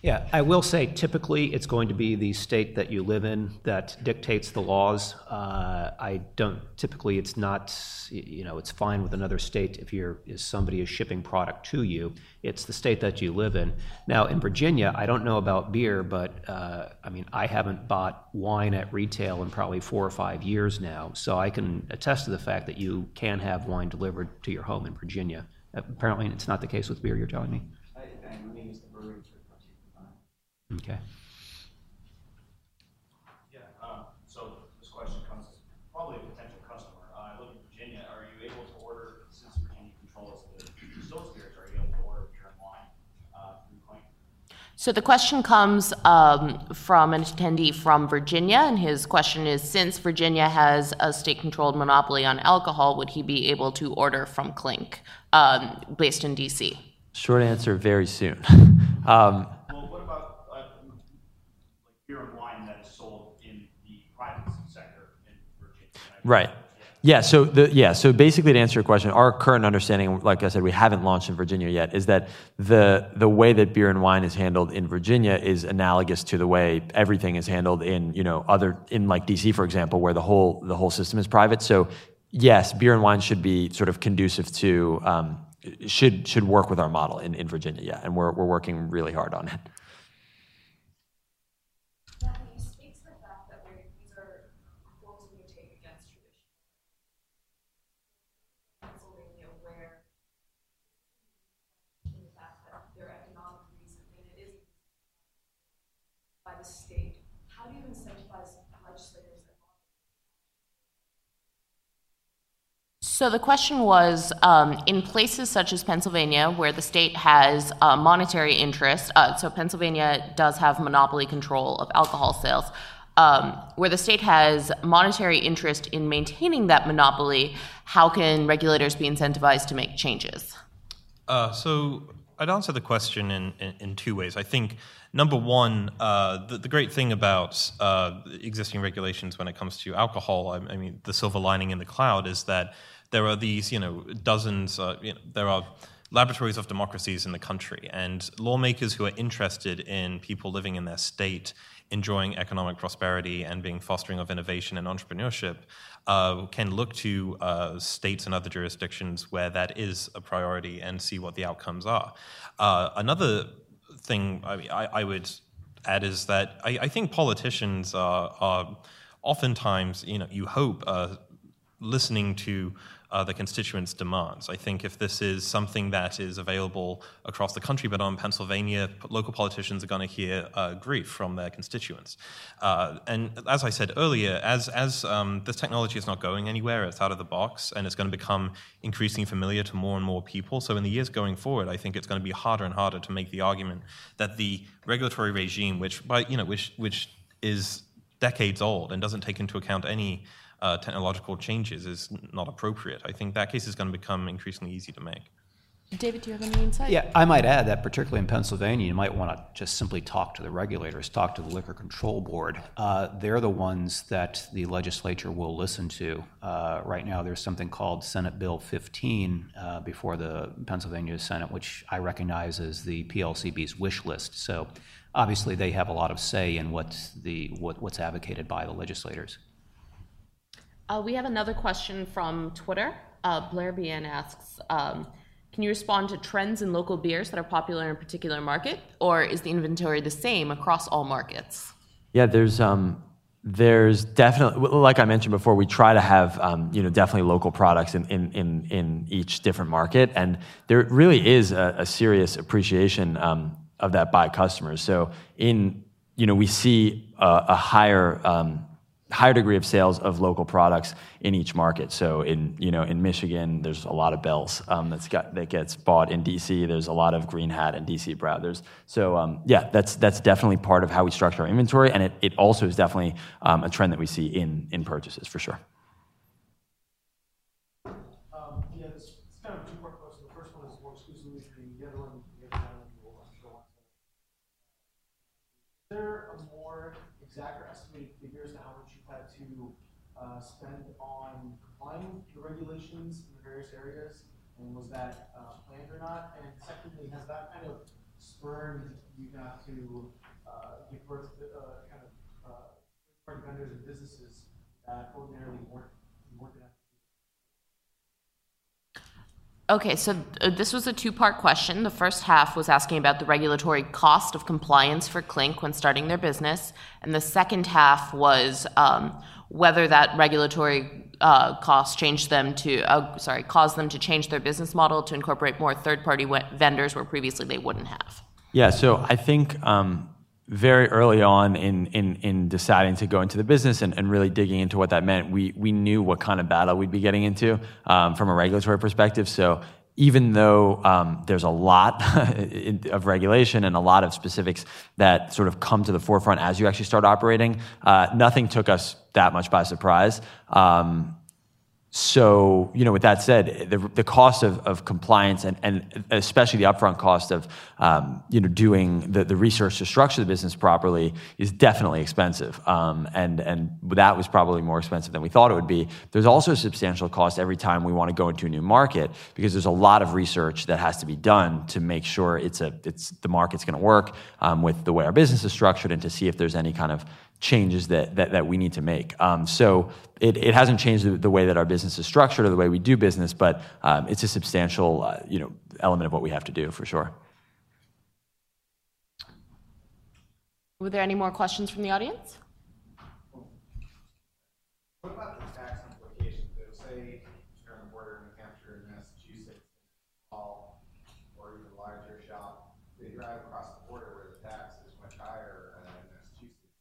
Yeah, I will say typically it's going to be the state that you live in that dictates the laws. Uh, I don't typically it's not you know it's fine with another state if you're if somebody is shipping product to you. It's the state that you live in. Now in Virginia, I don't know about beer, but uh, I mean I haven't bought wine at retail in probably four or five years now, so I can attest to the fact that you can have wine delivered to your home in Virginia. Apparently, it's not the case with beer. You're telling me. I, I maybe it's the breweries or particular. Okay. Yeah, um, so this question comes as probably a potential customer. Uh, I live in Virginia. Are you able to order, since Virginia controls the distilled spirits, are you able to order beer and wine, uh, through Clink? So the question comes um, from an attendee from Virginia, and his question is: Since Virginia has a state-controlled monopoly on alcohol, would he be able to order from Clink, um, based in DC? Short answer, very soon. um, Well, what about, uh, like beer and wine that is sold in the private sector in Virginia? Right. Yeah. So the yeah. So basically, to answer your question, our current understanding, like I said, we haven't launched in Virginia yet, is that the the way that beer and wine is handled in Virginia is analogous to the way everything is handled in you know other in like DC, for example, where the whole the whole system is private. So yes, beer and wine should be sort of conducive to um, should should work with our model in, in Virginia. Yeah, and we're we're working really hard on it. Matthew, you speak to the fact that we're, these are reforms we take against tradition. Pennsylvania, where in the fact that their economic reason, and it is by the state, how do you incentivize legislators that want So the question was, um, in places such as Pennsylvania, where the state has a monetary interest, uh, so Pennsylvania does have monopoly control of alcohol sales, um, where the state has monetary interest in maintaining that monopoly, how can regulators be incentivized to make changes? Uh, so I'd answer the question in, in, in two ways. I think number one, uh, the, the great thing about uh, existing regulations when it comes to alcohol, I, I mean, the silver lining in the cloud is that there are these, you know, dozens, uh, you know, there are laboratories of democracies in the country, and lawmakers who are interested in people living in their state enjoying economic prosperity and being fostering of innovation and entrepreneurship uh, can look to uh, states and other jurisdictions where that is a priority and see what the outcomes are. Uh, another thing I, I, would add is that I, I think politicians are, are oftentimes, you know, you hope, uh, listening to uh, the constituents' demands. I think if this is something that is available across the country, but on Pennsylvania, local politicians are going to hear uh, grief from their constituents. Uh, and as I said earlier, as, as um, this technology is not going anywhere, it's out of the box, and it's going to become increasingly familiar to more and more people. So in the years going forward, I think it's going to be harder and harder to make the argument that the regulatory regime, which, by, you know, which, which is decades old and doesn't take into account any uh, technological changes is not appropriate. I think that case is going to become increasingly easy to make. David, do you have any insight? Yeah, I might add that particularly in Pennsylvania, you might want to just simply talk to the regulators, talk to the Liquor Control Board. Uh, they're the ones that the legislature will listen to. Uh, right now, there's something called Senate Bill 15 uh, before the Pennsylvania Senate, which I recognize as the PLCB's wish list. So obviously, they have a lot of say in what the, what, what's advocated by the legislators. Uh, we have another question from Twitter. Uh, Blair BN asks, um, can you respond to trends in local beers that are popular in a particular market, or is the inventory the same across all markets? Yeah, there's um, there's definitely, like I mentioned before, we try to have, you know, definitely local products in each different market, and there really is a serious appreciation of that by customers. So, in you know, we see a higher degree of sales of local products in each market. So in, you know, in Michigan, there's a lot of Bell's um, that's got that gets bought. In D.C., there's a lot of Green Hat and D.C. Brau. So, um, yeah, that's that's definitely part of how we structure our inventory, and it also is definitely um, a trend that we see in in purchases, for sure. Yeah, this is kind of a two-part question. The first one is more exclusively for you. The other one, the other gentleman will, I'm sure, want to... Is there a more exact or estimated figures to how much you've had to spend on complying with the regulations in the various areas, that um, planned or not? And secondly, has that kind of spurred you now to uh, give birth to uh, kind of uh, third-party vendors and businesses that ordinarily weren't gonna? Okay, so this was a two-part question. The first half was asking about the regulatory cost of compliance for Clink when starting their business, and the second half was um, whether that regulatory Uh, cost caused them to uh sorry, cause them to change their business model to incorporate more third-party vendors where previously they wouldn't have. Yeah. So I think, um, very early on in in, in deciding to go into the business and really digging into what that meant, we knew what kind of battle we'd be getting into, um, from a regulatory perspective. So even though, um, there's a lot of regulation and a lot of specifics that sort of come to the forefront as you actually start operating, uh, nothing took us that much by surprise. Um, so, you know, with that said, the cost of compliance and and especially the upfront cost of, um, you know, doing the research to structure the business properly is definitely expensive. Um, and and that was probably more expensive than we thought it would be. There's also a substantial cost every time we want to go into a new market, because there's a lot of research that has to be done to make sure it's the market's gonna work with the way our business is structured, and to see if there's any kind of changes that that we need to make. Um, so it hasn't changed the way that our business is structured or the way we do business, but um, it's a substantial, uh, you know, element of what we have to do, for sure. Were there any more questions from the audience? What about the tax implications? So say you're on the border in New Hampshire and Massachusetts, or even a larger shop, they drive across the border where the tax is much higher than in Massachusetts.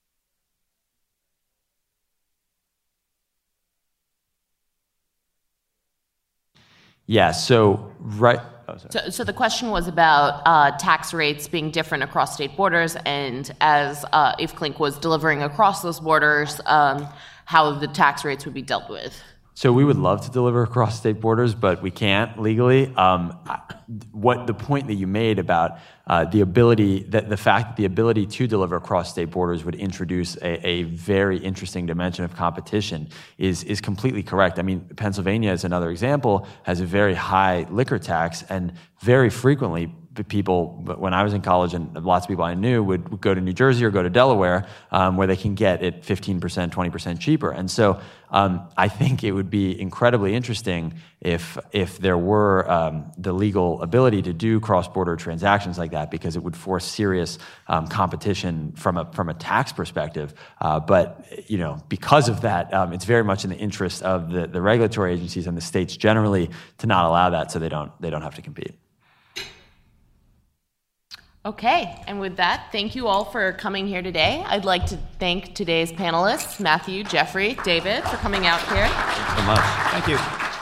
Yeah. So right... Oh, sorry. So the question was about uh, tax rates being different across state borders, and as uh, if Clink was delivering across those borders, um, how the tax rates would be dealt with. So we would love to deliver across state borders, but we can't legally. Um, what the point that you made about uh, the ability, that the fact that the ability to deliver across state borders would introduce a very interesting dimension of competition is is completely correct. I mean, Pennsylvania, as another example, has a very high liquor tax, and very frequently, people, when I was in college, and lots of people I knew, would go to New Jersey or go to Delaware, um, where they can get it 15%, 20% cheaper. And so, um, I think it would be incredibly interesting if if there were um, the legal ability to do cross-border transactions like that, because it would force serious competition from a from a tax perspective. Uh, but, you know, because of that, it's very much in the interest of the the regulatory agencies and the states generally to not allow that, so they don't, they don't have to compete. Okay, and with that, thank you all for coming here today. I'd like to thank today's panelists, Matthew, Jeffrey, David, for coming out here. Thanks so much. Thank you.